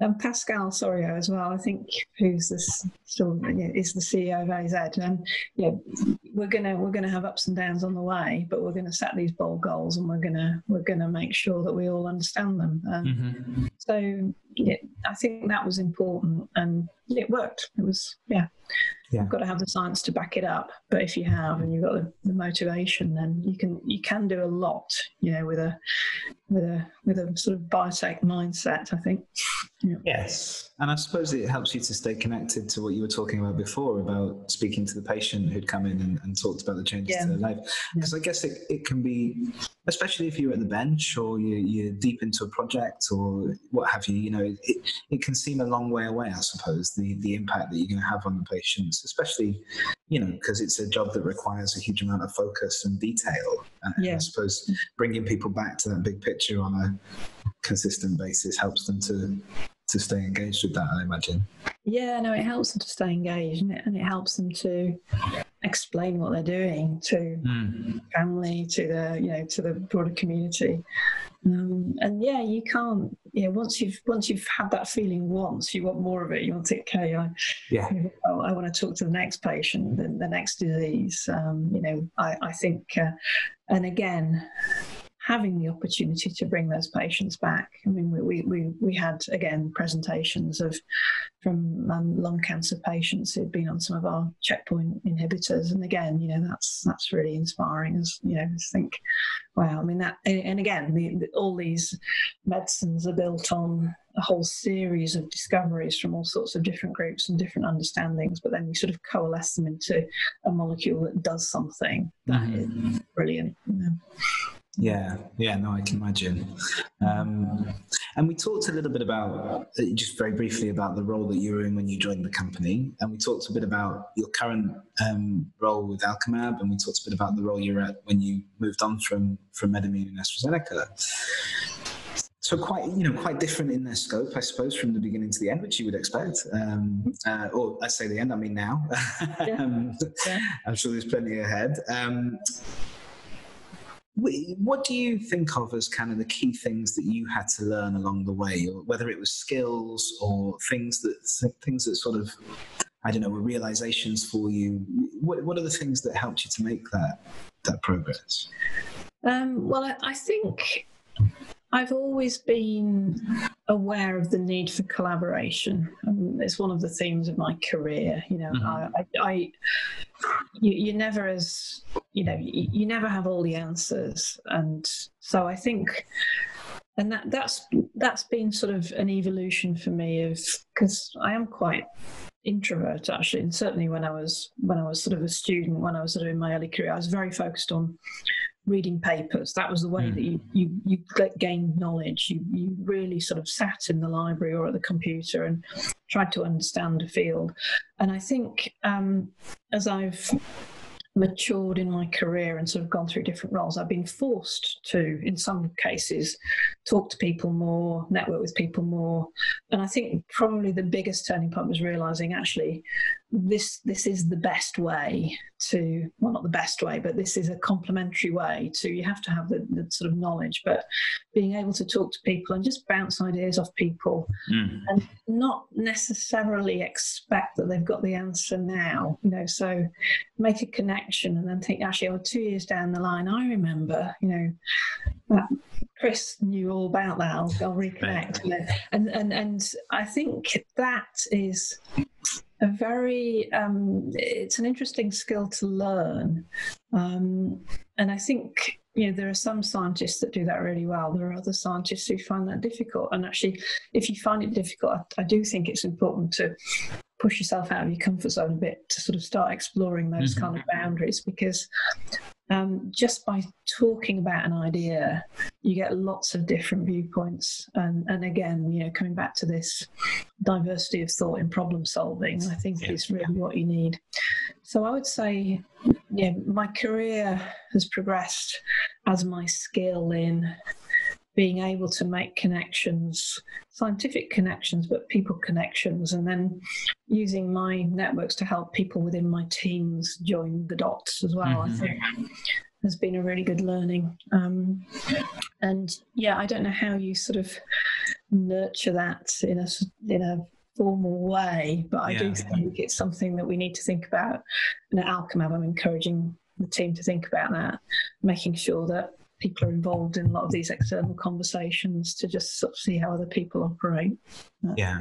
Speaker 2: and Pascal Soriot as well, I think, who's this still is the CEO of AZ, and you know, we're gonna we're gonna have ups and downs on the way, but we're gonna set these bold goals, and we're gonna we're gonna make sure that we all understand them. Um, mm-hmm. So yeah, I think that was important, and it worked. It was yeah. Yeah. You've got to have the science to back it up, but if you have and you've got the, the motivation, then you can you can do a lot. You know, with a with a with a sort of biotech mindset. I think.
Speaker 1: Yeah. Yes, and I suppose it helps you to stay connected to what you were talking about before about speaking to the patient who'd come in and, and talked about the changes yeah. to their life. Because yeah. I guess it, it can be, especially if you're at the bench or you, you're deep into a project or what have you. You know, it, it can seem a long way away. I suppose the the impact that you're going to have on the patients, especially you know, because it's a job that requires a huge amount of focus and detail. And yeah. I suppose bringing people back to that big picture on a consistent basis helps them to to stay engaged with that. I imagine.
Speaker 2: Yeah, no, it helps them to stay engaged, and it, and it helps them to explain what they're doing to mm. family, to the you know to the broader community. Um, and yeah, you can't. Yeah, once you've once you've had that feeling once, you want more of it. You want to okay, I, yeah, oh, I want to talk to the next patient, the, the next disease. Um, you know, I, I think, uh, and again, having the opportunity to bring those patients back. I mean, we, we, we had, again, presentations of from um, lung cancer patients who'd been on some of our checkpoint inhibitors. And again, you know, that's that's really inspiring as, you know, think, wow, I mean, that, and again, the, the, all these medicines are built on a whole series of discoveries from all sorts of different groups and different understandings, but then you sort of coalesce them into a molecule that does something that mm-hmm. is brilliant. You know?
Speaker 1: Yeah, yeah, no, I can imagine. Um, and we talked a little bit about, uh, just very briefly, about the role that you were in when you joined the company. And we talked a bit about your current um, role with Alchemab, and we talked a bit about the role you were at when you moved on from, from MedImmune and AstraZeneca. So quite, you know, quite different in their scope, I suppose, from the beginning to the end, which you would expect. Um, uh, or I say the end, I mean now. Yeah. um, yeah. I'm sure there's plenty ahead. What do you think of as kind of the key things that you had to learn along the way, or whether it was skills or things that things that sort of I don't know were realizations for you? What what are the things that helped you to make that that progress?
Speaker 2: Um, well, I, I think I've always been aware of the need for collaboration. Um, it's one of the themes of my career. You know, mm-hmm. I, I, I you, you, never as you know, you, you never have all the answers, and so I think, and that that's that's been sort of an evolution for me of because I am quite introvert actually and certainly when i was when i was sort of a student when i was sort of in my early career i was very focused on reading papers. That was the way mm. that you, you, you gained knowledge. You, you really sort of sat in the library or at the computer and tried to understand a field. And I think um, as I've matured in my career and sort of gone through different roles, I've been forced to, in some cases, talk to people more, network with people more. And I think probably the biggest turning point was realizing actually this this is the best way to well not the best way but this is a complementary way to you have to have the, the sort of knowledge but being able to talk to people and just bounce ideas off people mm. and not necessarily expect that they've got the answer now you know so make a connection and then think actually oh two years down the line i remember you know that Chris knew all about that. I'll, I'll reconnect, and and and I think that is a very um, it's an interesting skill to learn. Um, and i think you know there are some scientists that do that really well. There are other scientists who find that difficult. And actually if you find it difficult i, I do think it's important to push yourself out of your comfort zone a bit to sort of start exploring those mm-hmm. kind of boundaries because um, just by talking about an idea, you get lots of different viewpoints. And, and again, you know, coming back to this diversity of thought in problem solving, I think yeah. is really what you need. So I would say, yeah, my career has progressed as my skill in being able to make connections, scientific connections, but people connections, and then using my networks to help people within my teams join the dots as well. Mm-hmm. I think has been a really good learning. Um, and yeah, I don't know how you sort of nurture that in a in a formal way, but I yeah. do think it's something that we need to think about. And at Alchemab, I'm encouraging the team to think about that, making sure that people are involved in a lot of these external conversations to just sort of see how other people operate.
Speaker 1: Yeah.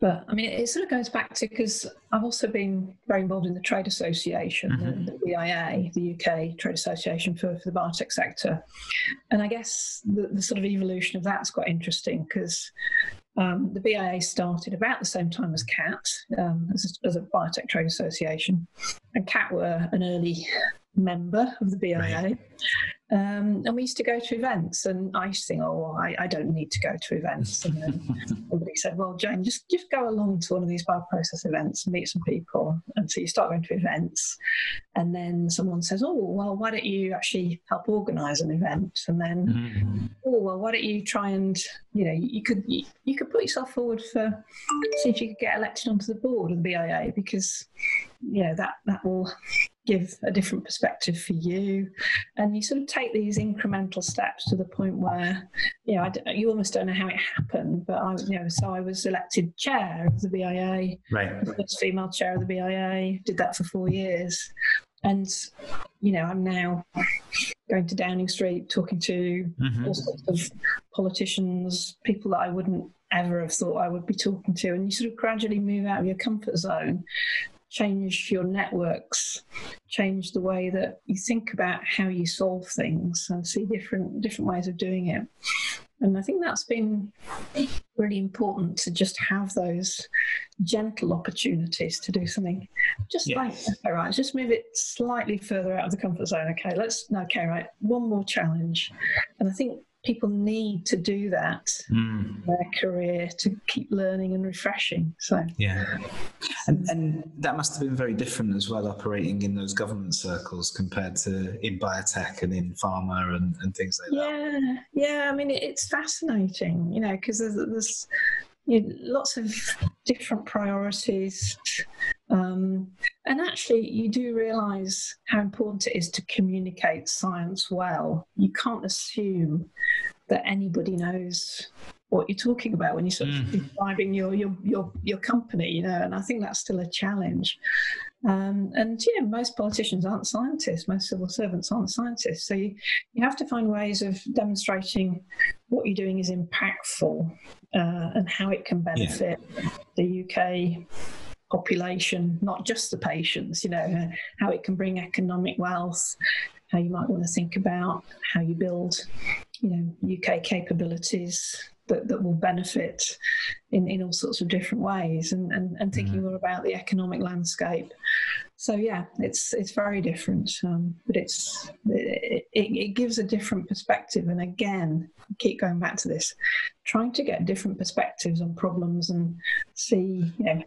Speaker 2: but I mean, it, sort of goes back to because I've also been very involved in the trade association, mm-hmm. the, the BIA, the UK Trade Association for, for the biotech sector. And I guess the, the sort of evolution of that's quite interesting because um, the BIA started about the same time as CAT, um, as, a, as, a, biotech trade association, and CAT were an early member of the BIA. Right. Um, and we used to go to events, and I used to think, oh, I, I don't need to go to events. And then somebody said, well, Jane, just just go along to one of these bioprocess events and meet some people. And so you start going to events, and then someone says, oh, well, why don't you actually help organise an event? And then, mm-hmm. oh, well, why don't you try and, you know, you could you, you could put yourself forward for see if you could get elected onto the board of the BIA because, you know, that that will give a different perspective for you and you sort of take these incremental steps to the point where you know you almost don't know how it happened but i you know so i was elected chair of the bia
Speaker 1: right
Speaker 2: the first female chair of the bia did that for four years and you know i'm now going to downing street talking to mm-hmm. all sorts of politicians people that i wouldn't ever have thought I would be talking to. And you sort of gradually move out of your comfort zone change your networks, change the way that you think about how you solve things and see different different ways of doing it. And I think that's been really important to just have those gentle opportunities to do something just like okay, right, just move it slightly further out of the comfort zone. Okay, let's okay, right, one more challenge. And I think people need to do that mm. in their career to keep learning and refreshing. So
Speaker 1: yeah, and and that must have been very different as well, operating in those government circles compared to in biotech and in pharma and, and things like
Speaker 2: that. Yeah, yeah. I mean, it's fascinating, you know, because there's, there's you know, lots of different priorities. Um, and actually, you do realize how important it is to communicate science well. You can't assume that anybody knows what you're talking about when you're sort of mm. describing your, your your your company, you know. And I think that's still a challenge. Um, and yeah, most politicians aren't scientists. Most civil servants aren't scientists. So you, you have to find ways of demonstrating what you're doing is impactful uh, and how it can benefit yeah. the UK population, not just the patients, you know, how it can bring economic wealth, how you might want to think about how you build, you know, UK capabilities that, that will benefit in, in all sorts of different ways and, and, and thinking mm-hmm. more about the economic landscape so yeah, it's it's very different, um, but it's it, it, gives a different perspective. And again, keep going back to this, trying to get different perspectives on problems and see, you know,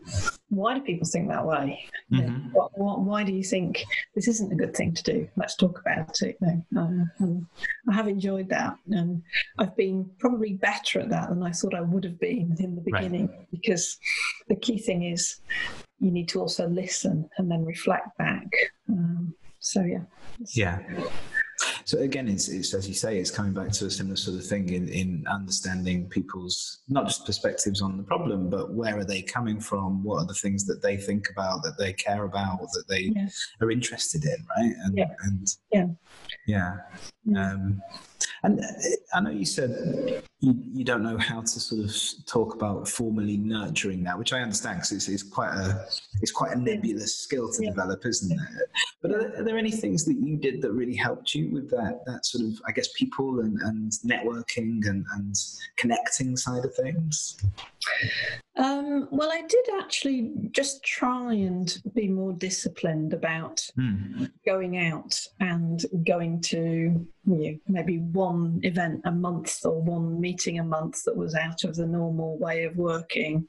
Speaker 2: why do people think that way? Mm-hmm. You know, what, what, why do you think this isn't a good thing to do? Let's talk about it. You know, uh, I have enjoyed that, and I've been probably better at that than I thought I would have been in the beginning right. because the key thing is you need to also listen and then reflect back. Um, so yeah.
Speaker 1: Yeah. So again, it's, it's as you say, it's coming back to a similar sort of thing in, in understanding people's not just perspectives on the problem, but where are they coming from? What are the things that they think about, that they care about, that they yeah. are interested in, right? And
Speaker 2: yeah,
Speaker 1: and
Speaker 2: yeah,
Speaker 1: yeah. Um, and uh, I know you said you, you don't know how to sort of talk about formally nurturing that, which I understand because it's, it's quite a it's quite a nebulous skill to yeah. develop, isn't it? But are, are, there any things that you did that really helped you with that that sort of I guess people and, and networking and, and connecting side of things?
Speaker 2: Um, well, I did actually just try and be more disciplined about mm. going out and going to you know, maybe one event a month or one meeting a month that was out of the normal way of working.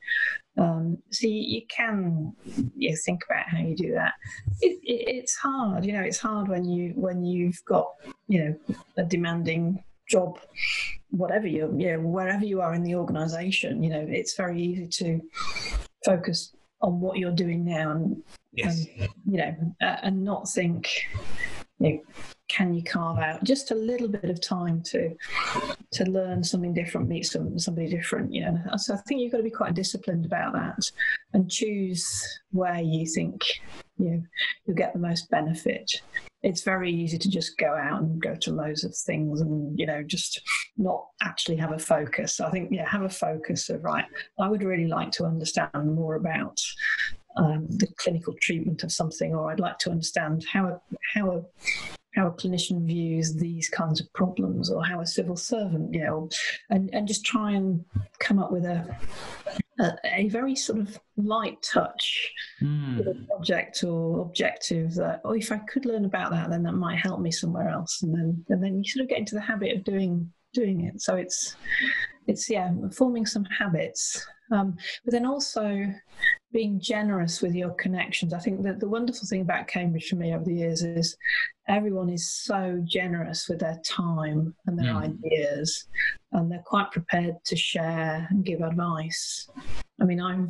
Speaker 2: Um, so you, you, can you think about how you do that. It, it, it's hard, you know. It's hard when you when you've got you know a demanding job, whatever you, yeah, wherever you are in the organisation, you know, it's very easy to focus on what you're doing now and, yes. and you know, uh, and not think, you know, can you carve out just a little bit of time to to learn something different, meet some, somebody different? You know, so I think you've got to be quite disciplined about that and choose where you think you know, you'll get the most benefit. It's very easy to just go out and go to loads of things and you know just not actually have a focus. I think yeah have a focus of right i would really like to understand more about um, the clinical treatment of something or i'd like to understand how a, how a how a clinician views these kinds of problems or how a civil servant you know and and just try and come up with a a, a very sort of light touch mm. project or objective that oh if i could learn about that then that might help me somewhere else and then and then you sort of get into the habit of doing doing it so it's it's yeah forming some habits um, but then also being generous with your connections. I think that the wonderful thing about Cambridge for me over the years is everyone is so generous with their time and their mm. ideas, and they're quite prepared to share and give advice. I mean, I've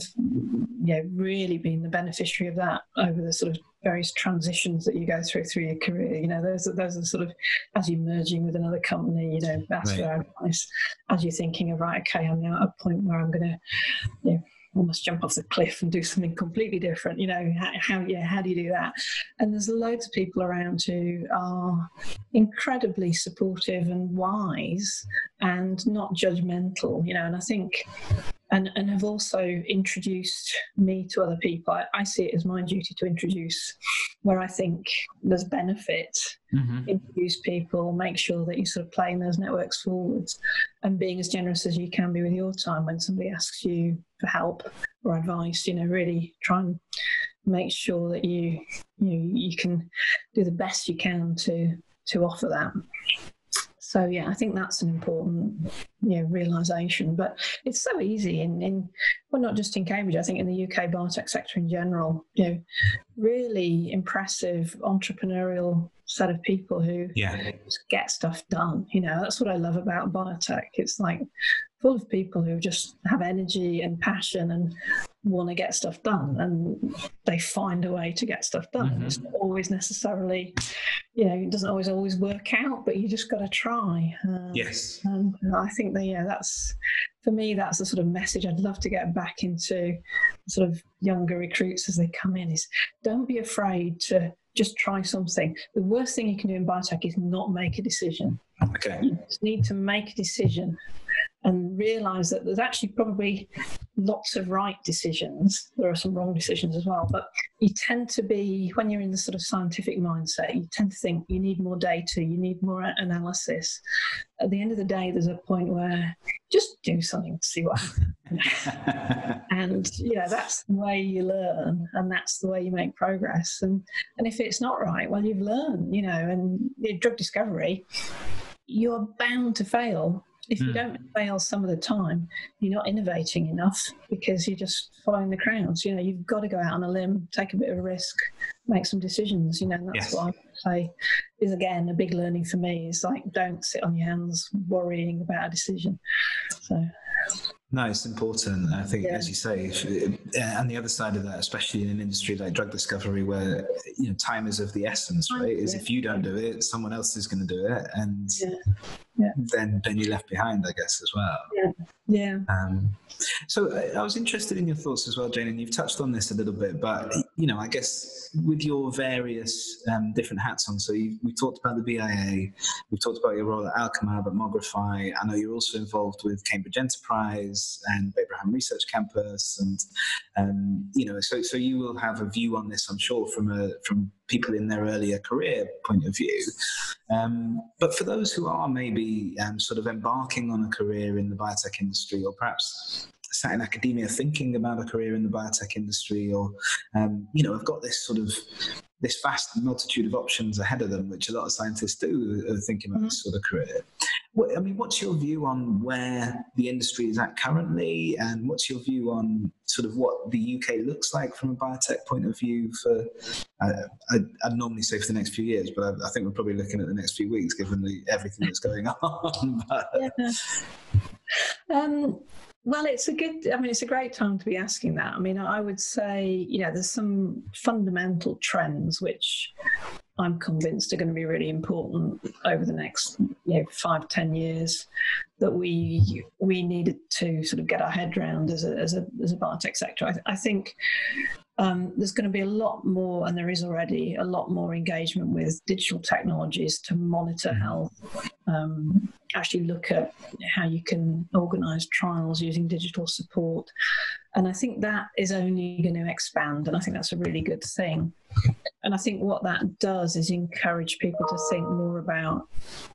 Speaker 2: yeah really been the beneficiary of that over the sort of various transitions that you go through through your career. You know, those are, those are sort of as you're merging with another company. You know, ask right. for advice as you're thinking of right. Okay, I'm now at a point where I'm going to, you know, almost jump off the cliff and do something completely different. You know, how, how, yeah, how do you do that? And there's loads of people around who are incredibly supportive and wise and not judgmental. You know, and I think and, and have also introduced me to other people. I, I, see it as my duty to introduce where I think there's benefit, mm-hmm. introduce people, make sure that you're sort of playing those networks forwards and being as generous as you can be with your time when somebody asks you for help or advice, you know, really try and make sure that you you know, you can do the best you can to to offer that. So yeah, I think that's an important you know realization. But it's so easy in, in well not just in Cambridge, I think in the UK biotech sector in general, you know, really impressive entrepreneurial set of people who
Speaker 1: yeah.
Speaker 2: get stuff done. You know, that's what I love about biotech. It's like full of people who just have energy and passion and want to get stuff done and they find a way to get stuff done. Mm-hmm. it's not always necessarily you know it doesn't always always work out but you just got to try.
Speaker 1: Um, yes.
Speaker 2: and i think that yeah that's for me that's the sort of message i'd love to get back into sort of younger recruits as they come in is don't be afraid to just try something. The worst thing you can do in biotech is not make a decision.
Speaker 1: Okay.
Speaker 2: You just need to make a decision and realize that there's actually probably lots of right decisions. There are some wrong decisions as well, but you tend to be, when you're in the sort of scientific mindset, you tend to think you need more data, you need more analysis. At the end of the day, there's a point where just do something, see what happens. and, you know, that's the way you learn and that's the way you make progress. And, and if it's not right, well, you've learned, you know, and drug discovery, you're bound to fail if you mm. don't fail some of the time, you're not innovating enough because you're just following the crowds. You know, you've got to go out on a limb, take a bit of a risk, make some decisions. You know, that's yes. what I say is again a big learning for me. Is like don't sit on your hands worrying about a decision. So.
Speaker 1: No, it's important. I think, yeah. as you say, if, and the other side of that, especially in an industry like drug discovery, where you know time is of the essence, right? Is if you don't do it, someone else is going to do it, and yeah. Yeah. then then you're left behind, I guess, as well.
Speaker 2: Yeah. Yeah.
Speaker 1: Um, so uh, I was interested in your thoughts as well, Jane, and you've touched on this a little bit, but you know, I guess with your various um, different hats on. So you, we talked about the BIA, we've talked about your role at Alchemab, at Mogrify. I know you're also involved with Cambridge Enterprise and Babraham Research Campus, and um, you know, so so you will have a view on this, I'm sure, from a from people in their earlier career point of view. Um, but for those who are maybe um, sort of embarking on a career in the biotech industry, or perhaps sat in academia thinking about a career in the biotech industry, or um, you know, have got this sort of this vast multitude of options ahead of them, which a lot of scientists do, are thinking about mm-hmm. this sort of career. I mean, what's your view on where the industry is at currently, and what's your view on sort of what the UK looks like from a biotech point of view for? Uh, I, would normally say for the next few years, but I, I, think we're probably looking at the next few weeks, given the, everything that's going on. but,
Speaker 2: yeah. Um, well, it's a good, I mean, it's a great time to be asking that. I mean, I would say, you know, there's some fundamental trends which I'm convinced are going to be really important over the next, you know, five, ten years that we we needed to sort of get our head around as a, as a, as a biotech sector. I, I think um, there's going to be a lot more, and there is already a lot more engagement with digital technologies to monitor mm-hmm. health, um, actually look at how you can organize trials using digital support. And I think that is only going to expand, and I think that's a really good thing. And I think what that does is encourage people to think more about,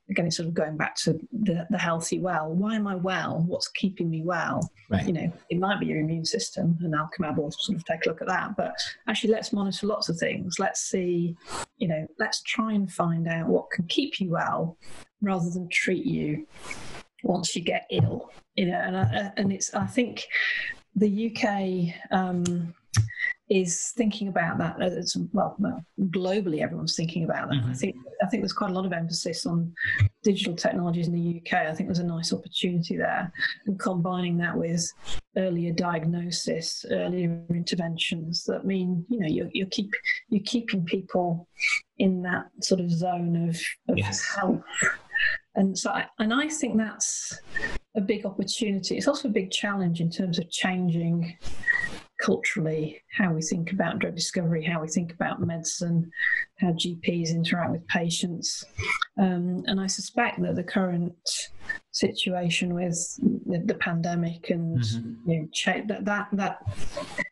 Speaker 2: again, sort of going back to the, the healthy well. Why am I well? What's keeping me well? Right. You know, it might be your immune system, and Alchemab will sort of take a look at that. But actually, let's monitor lots of things. Let's see, you know, let's try and find out what can keep you well rather than treat you once you get ill. You know, and I, and it's I think the UK um, is thinking about that. As, well, well, globally, everyone's thinking about that. Mm-hmm. I think I think there's quite a lot of emphasis on digital technologies in the UK. I think there's a nice opportunity there, and combining that with earlier diagnosis, earlier interventions that mean you know you're, you're keep you're keeping people in that sort of zone of, of yes. health. And so, I, and I think that's a big opportunity. It's also a big challenge in terms of changing culturally how we think about drug discovery, how we think about medicine, how GPs interact with patients. Um, and I suspect that the current situation with the, the pandemic and mm-hmm. you know, cha- that, that that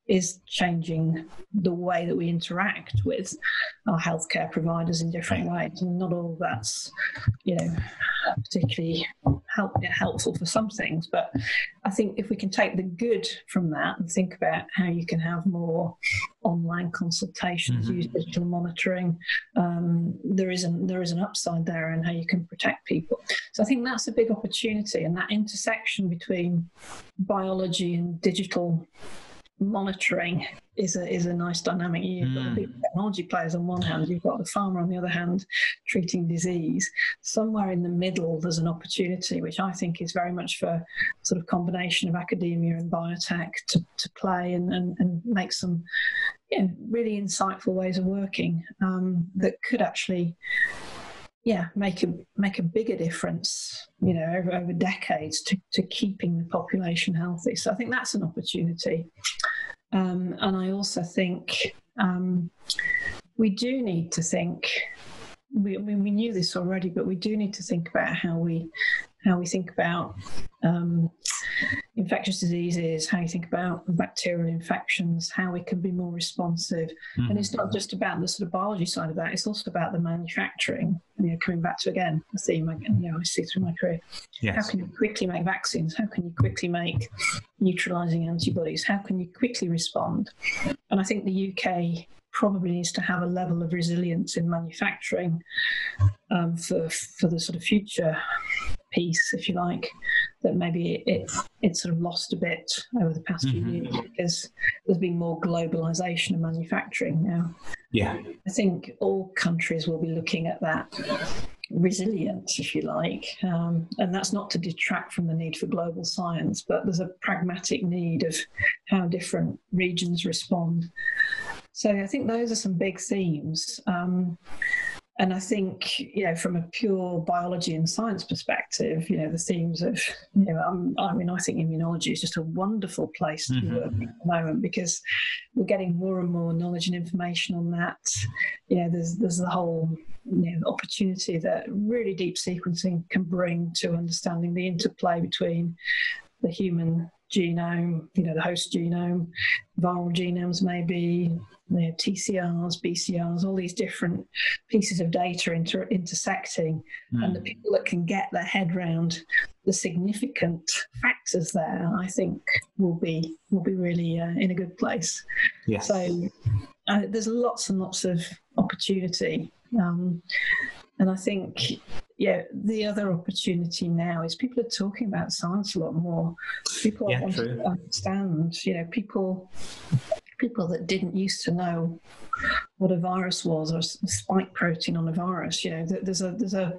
Speaker 2: is changing the way that we interact with our healthcare providers in different ways. And not all that's, you know, particularly help, helpful for some things. But I think if we can take the good from that and think about how you can have more online consultations, mm-hmm. use digital monitoring, um, there is an there is an upside there, and how you can protect people. So I think that's a big opportunity, and that intersection between biology and digital monitoring is a is a nice dynamic. You've mm. got the hmm. big technology players on one hand, you've got the pharma on the other hand, treating disease. Somewhere in the middle, there's an opportunity, which I think is very much for sort of combination of academia and biotech to, to play and, and, and make some you know, really insightful ways of working um, that could actually yeah make a make a bigger difference you know over, over decades to, to keeping the population healthy so i think that's an opportunity um, and i also think um, we do need to think we, I mean, we knew this already, but we do need to think about how we how we think about um, infectious diseases, how you think about bacterial infections, how we can be more responsive. Mm-hmm. And it's not just about the sort of biology side of that, it's also about the manufacturing. You know, coming back to again a theme again, you know, I see through my career. Yes. How can you quickly make vaccines? How can you quickly make neutralizing antibodies? How can you quickly respond? And I think the UK probably needs to have a level of resilience in manufacturing um, for for the sort of future piece, if you like, that maybe it it sort of lost a bit over the past mm-hmm. few years because there's been more globalization of manufacturing now.
Speaker 1: Yeah,
Speaker 2: I think all countries will be looking at that resilience, if you like, um, and that's not to detract from the need for global science, but there's a pragmatic need of how different regions respond. So I think those are some big themes. Um, and I think, you know, from a pure biology and science perspective, you know, the themes of, you know, um, I mean, I think immunology is just a wonderful place to mm-hmm. work at the moment because we're getting more and more knowledge and information on that. You know, there's there's the whole you know, opportunity that really deep sequencing can bring to understanding the interplay between the human genome, you know, the host genome, viral genomes maybe, you know, TCRs, BCRs, all these different pieces of data inter- intersecting, mm. and the people that can get their head around the significant factors there, I think, will be will be really uh, in a good place.
Speaker 1: Yes.
Speaker 2: So uh, there's lots and lots of opportunity. Um, and I think, yeah, the other opportunity now is people are talking about science a lot more. People yeah, want true. to understand, you know, people people that didn't used to know what a virus was or spike protein on a virus. You know, there's a there's a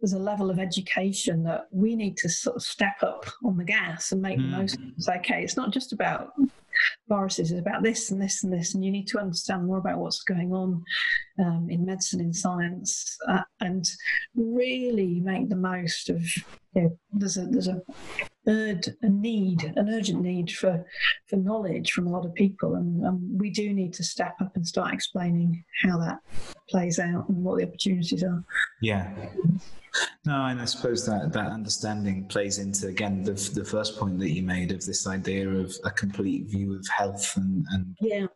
Speaker 2: there's a level of education that we need to sort of step up on the gas and make mm. the most. It's okay. It's not just about viruses. is about this and this and this, and you need to understand more about what's going on um, in medicine, in science, uh, and really make the most of. You know, there's a there's a a need, an urgent need for for knowledge from a lot of people, and um, we do need to step up and start explaining how that plays out and what the opportunities are.
Speaker 1: Yeah. No, and I suppose that that understanding plays into again the the first point that you made of this idea of a complete view of health and and
Speaker 2: yeah,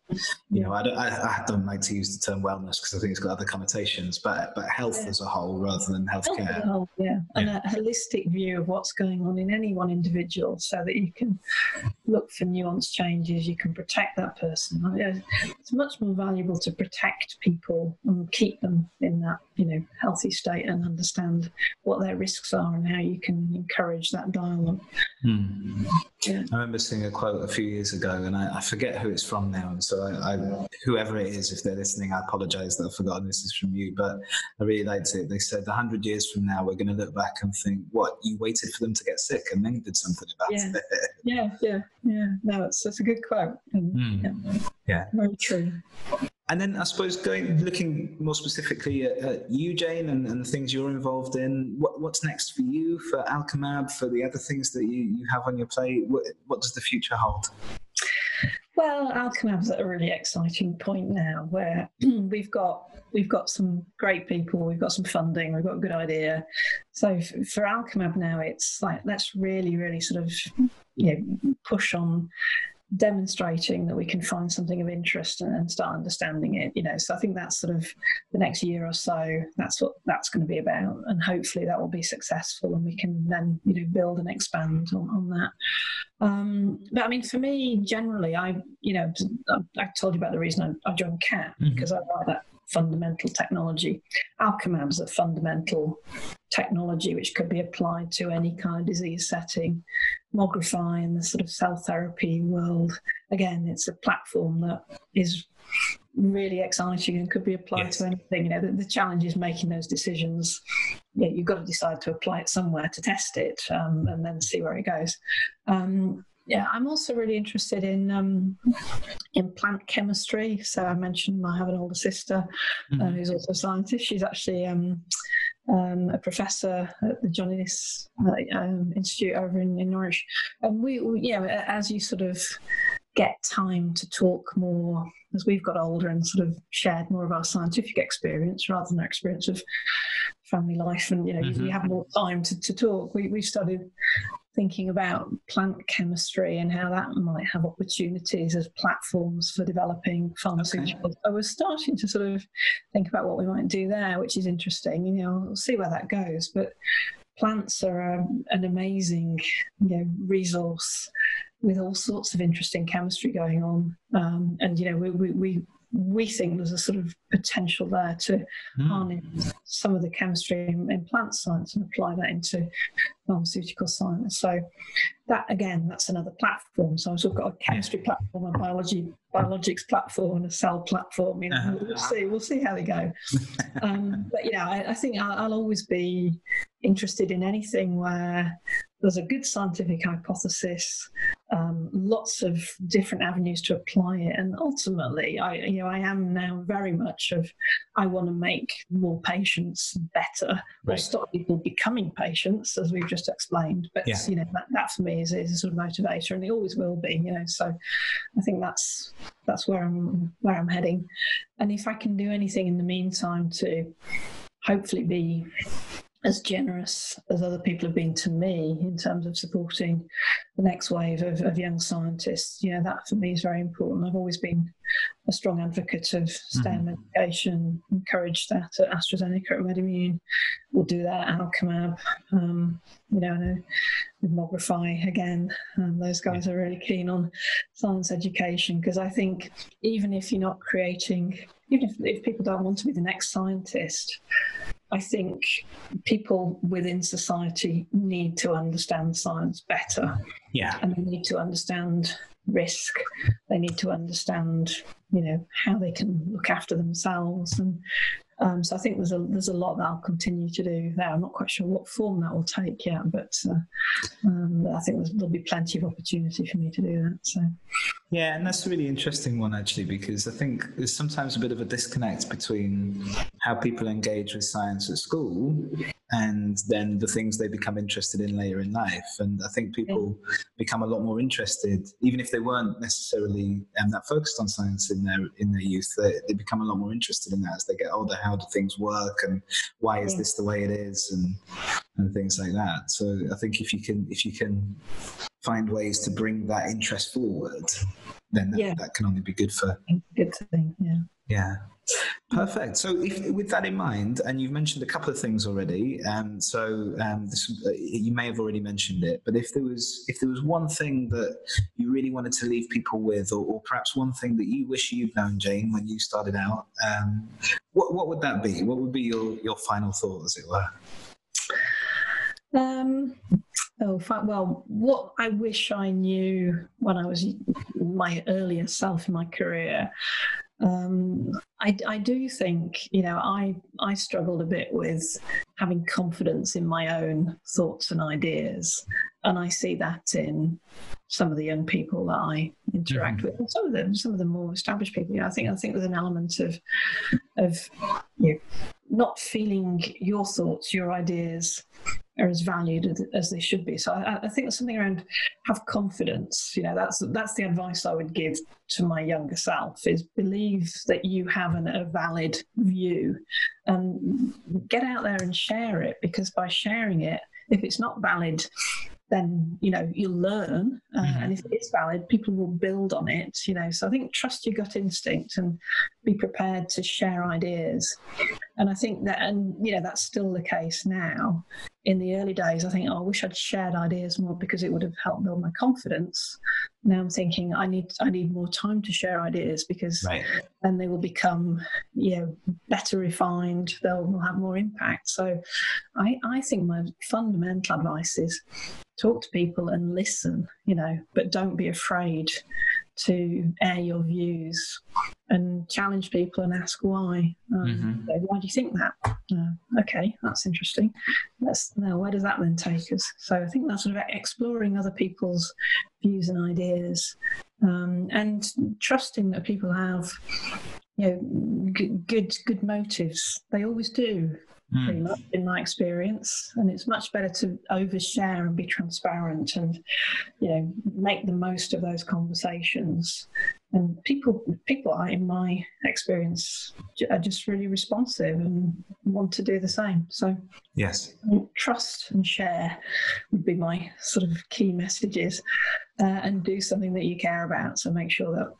Speaker 1: you know I don't I, I don't like to use the term wellness because I think it's got other connotations, but but health yeah. as a whole rather than healthcare.
Speaker 2: Health yeah. yeah, and a holistic view of what's going on in any one individual, so that you can look for nuanced changes, you can protect that person. It's much more valuable to protect people and keep them in that you know healthy state and understand what their risks are and how you can encourage that dialogue.
Speaker 1: Hmm. Yeah. I remember seeing a quote a few years ago, and I, I forget who it's from now. And so, I, I, whoever it is, if they're listening, I apologise that I've forgotten this is from you. But I really liked it. They said, "100 years from now, we're going to look back and think, what you waited for them to get sick, and then you did something about
Speaker 2: yeah. it." yeah, yeah, yeah. No, it's, it's a good quote. And,
Speaker 1: mm. yeah. yeah,
Speaker 2: very true.
Speaker 1: And then I suppose going looking more specifically at, at you, Jane, and, and, the things you're involved in. What, what's next for you, for Alchemab, for the other things that you, you have on your plate? What, what does the future hold?
Speaker 2: Well, Alchemab's at a really exciting point now where we've got we've got some great people, we've got some funding, we've got a good idea. So for Alchemab now, it's like let's really, really sort of you know push on demonstrating that we can find something of interest and, and, start understanding it you know so i think that's sort of the next year or so that's what that's going to be about and hopefully that will be successful and we can then you know build and expand on, on that um, but i mean for me generally i you know i, told you about the reason i, I joined cat mm-hmm. because i like that fundamental technology. Alchemab is a fundamental technology which could be applied to any kind of disease setting. Mogrify in the sort of cell therapy world, again, it's a platform that is really exciting and could be applied yes. to anything. You know, the, the, challenge is making those decisions. Yeah, you've got to decide to apply it somewhere to test it um, and then see where it goes. Um, yeah, I'm also really interested in um, in plant chemistry. So I mentioned I have an older sister mm. uh, who's also a scientist. She's actually um, um, a professor at the John Innes uh, um, Institute over in, in Norwich. And we, we, yeah, as you sort of get time to talk more as we've got older and sort of shared more of our scientific experience rather than our experience of family life and you know mm-hmm. you have more time to, to talk we, we started thinking about plant chemistry and how that might have opportunities as platforms for developing pharmaceuticals. Okay. I was starting to sort of think about what we might do there, which is interesting. You know, we'll see where that goes. But plants are um, an amazing, you know, resource with all sorts of interesting chemistry going on. Um, and you know, we, we, we we think there's a sort of potential there to mm. harness some of the chemistry in, in, plant science and apply that into pharmaceutical science. So that again, that's another platform. So we've sort of got a chemistry platform, a biology biologics platform, and a cell platform. You know, uh-huh. we'll see. We'll see how they go. um, but you know, I, I think I'll, I'll always be interested in anything where there's a good scientific hypothesis, um, lots of different avenues to apply it, and ultimately, I you know I am now very much of I want to make more patients better right. or stop people becoming patients, as we've just explained. But yeah. you know that, that for me is, is a sort of motivator, and it always will be. You know, so I think that's that's where I'm where I'm heading, and if I can do anything in the meantime to hopefully be as generous as other people have been to me in terms of supporting the next wave of, of young scientists. You know, that for me is very important. I've always been a strong advocate of STEM mm-hmm. education, encouraged that at AstraZeneca at MedImmune. We'll do that at Alchemab. Um, you know, with Mogrify again, um, those guys are really keen on science education because I think even if you're not creating, even if, if people don't want to be the next scientist, I think people within society need to understand science better.
Speaker 1: Yeah.
Speaker 2: And they need to understand risk. They need to understand, you know, how they can look after themselves and um, so I think there's a there's a lot that I'll continue to do there. I'm not quite sure what form that will take yet, but uh, um, I think there'll be plenty of opportunity for me to do that. So
Speaker 1: yeah, and that's a really interesting one actually because I think there's sometimes a bit of a disconnect between how people engage with science at school and then the things they become interested in later in life. And I think people become a lot more interested, even if they weren't necessarily um, that focused on science in their in their youth. They, they, become a lot more interested in that as they get older. How do things work, and why is this the way it is, and and things like that. So I think if you can if you can find ways to bring that interest forward, then that, yeah. that can only be good for
Speaker 2: good thing. Yeah.
Speaker 1: Yeah. Perfect. So, if, with that in mind, and you've mentioned a couple of things already, um, so um, this, uh, you may have already mentioned it, but if there was if there was one thing that you really wanted to leave people with, or, or perhaps one thing that you wish you'd known, Jane, when you started out, um, what what would that be? What would be your your final thought, as it were?
Speaker 2: Um, oh, well, what I wish I knew when I was my earlier self in my career um, I, I, do think, you know, I, I struggled a bit with having confidence in my own thoughts and ideas. And I see that in some of the young people that I interact mm-hmm. with, and some of them, some of the more established people. You know, I think I think there's an element of of you know, not feeling your thoughts, your ideas are as valued as they should be. So I, I think there's something around have confidence. You know, that's that's the advice I would give to my younger self: is believe that you have an, a valid view, and get out there and share it. Because by sharing it, if it's not valid, then you know you'll learn uh, mm-hmm. and if it is valid people will build on it you know so i think trust your gut instinct and be prepared to share ideas and i think that and you know that's still the case now. In the early days i think oh, i wish i'd shared ideas more because it would have helped build my confidence. Now i'm thinking i need i need more time to share ideas because right. then they will become you know better refined. They'll have more impact. So i i think my fundamental advice is talk to people and listen you know but don't be afraid to air your views and challenge people and ask why. Um, mm-hmm. so why do you think that? Uh, okay, that's interesting. Let's now where does that then take us? So I think that's sort of exploring other people's views and ideas, um, and trusting that people have, you know, good good motives. They always do mm. pretty much in my experience. And it's much better to overshare and be transparent and, you know, make the most of those conversations. And people, people are, in my experience, are just really responsive and want to do the same. So,
Speaker 1: yes,
Speaker 2: trust and share would be my sort of key messages, uh, and do something that you care about. So make sure that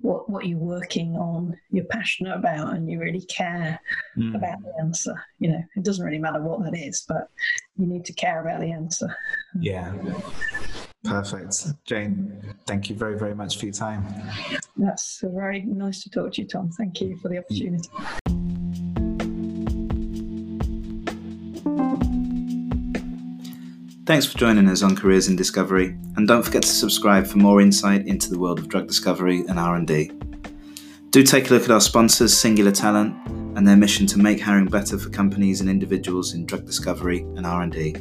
Speaker 2: what what you're working on you're passionate about and you really care mm. about the answer you know it doesn't really matter what that is but you need to care about the answer
Speaker 1: yeah perfect. Jane thank you very very much for your time.
Speaker 2: That's very nice to talk to you tom. Thank you for the opportunity.
Speaker 1: Thanks for joining us on Careers in Discovery, and don't forget to subscribe for more insight into the world of drug discovery and R&D. Do take a look at our sponsors, Singular Talent, and their mission to make hiring better for companies and individuals in drug discovery and R&D.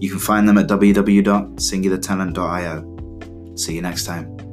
Speaker 1: You can find them at www.singulartalent.io. See you next time.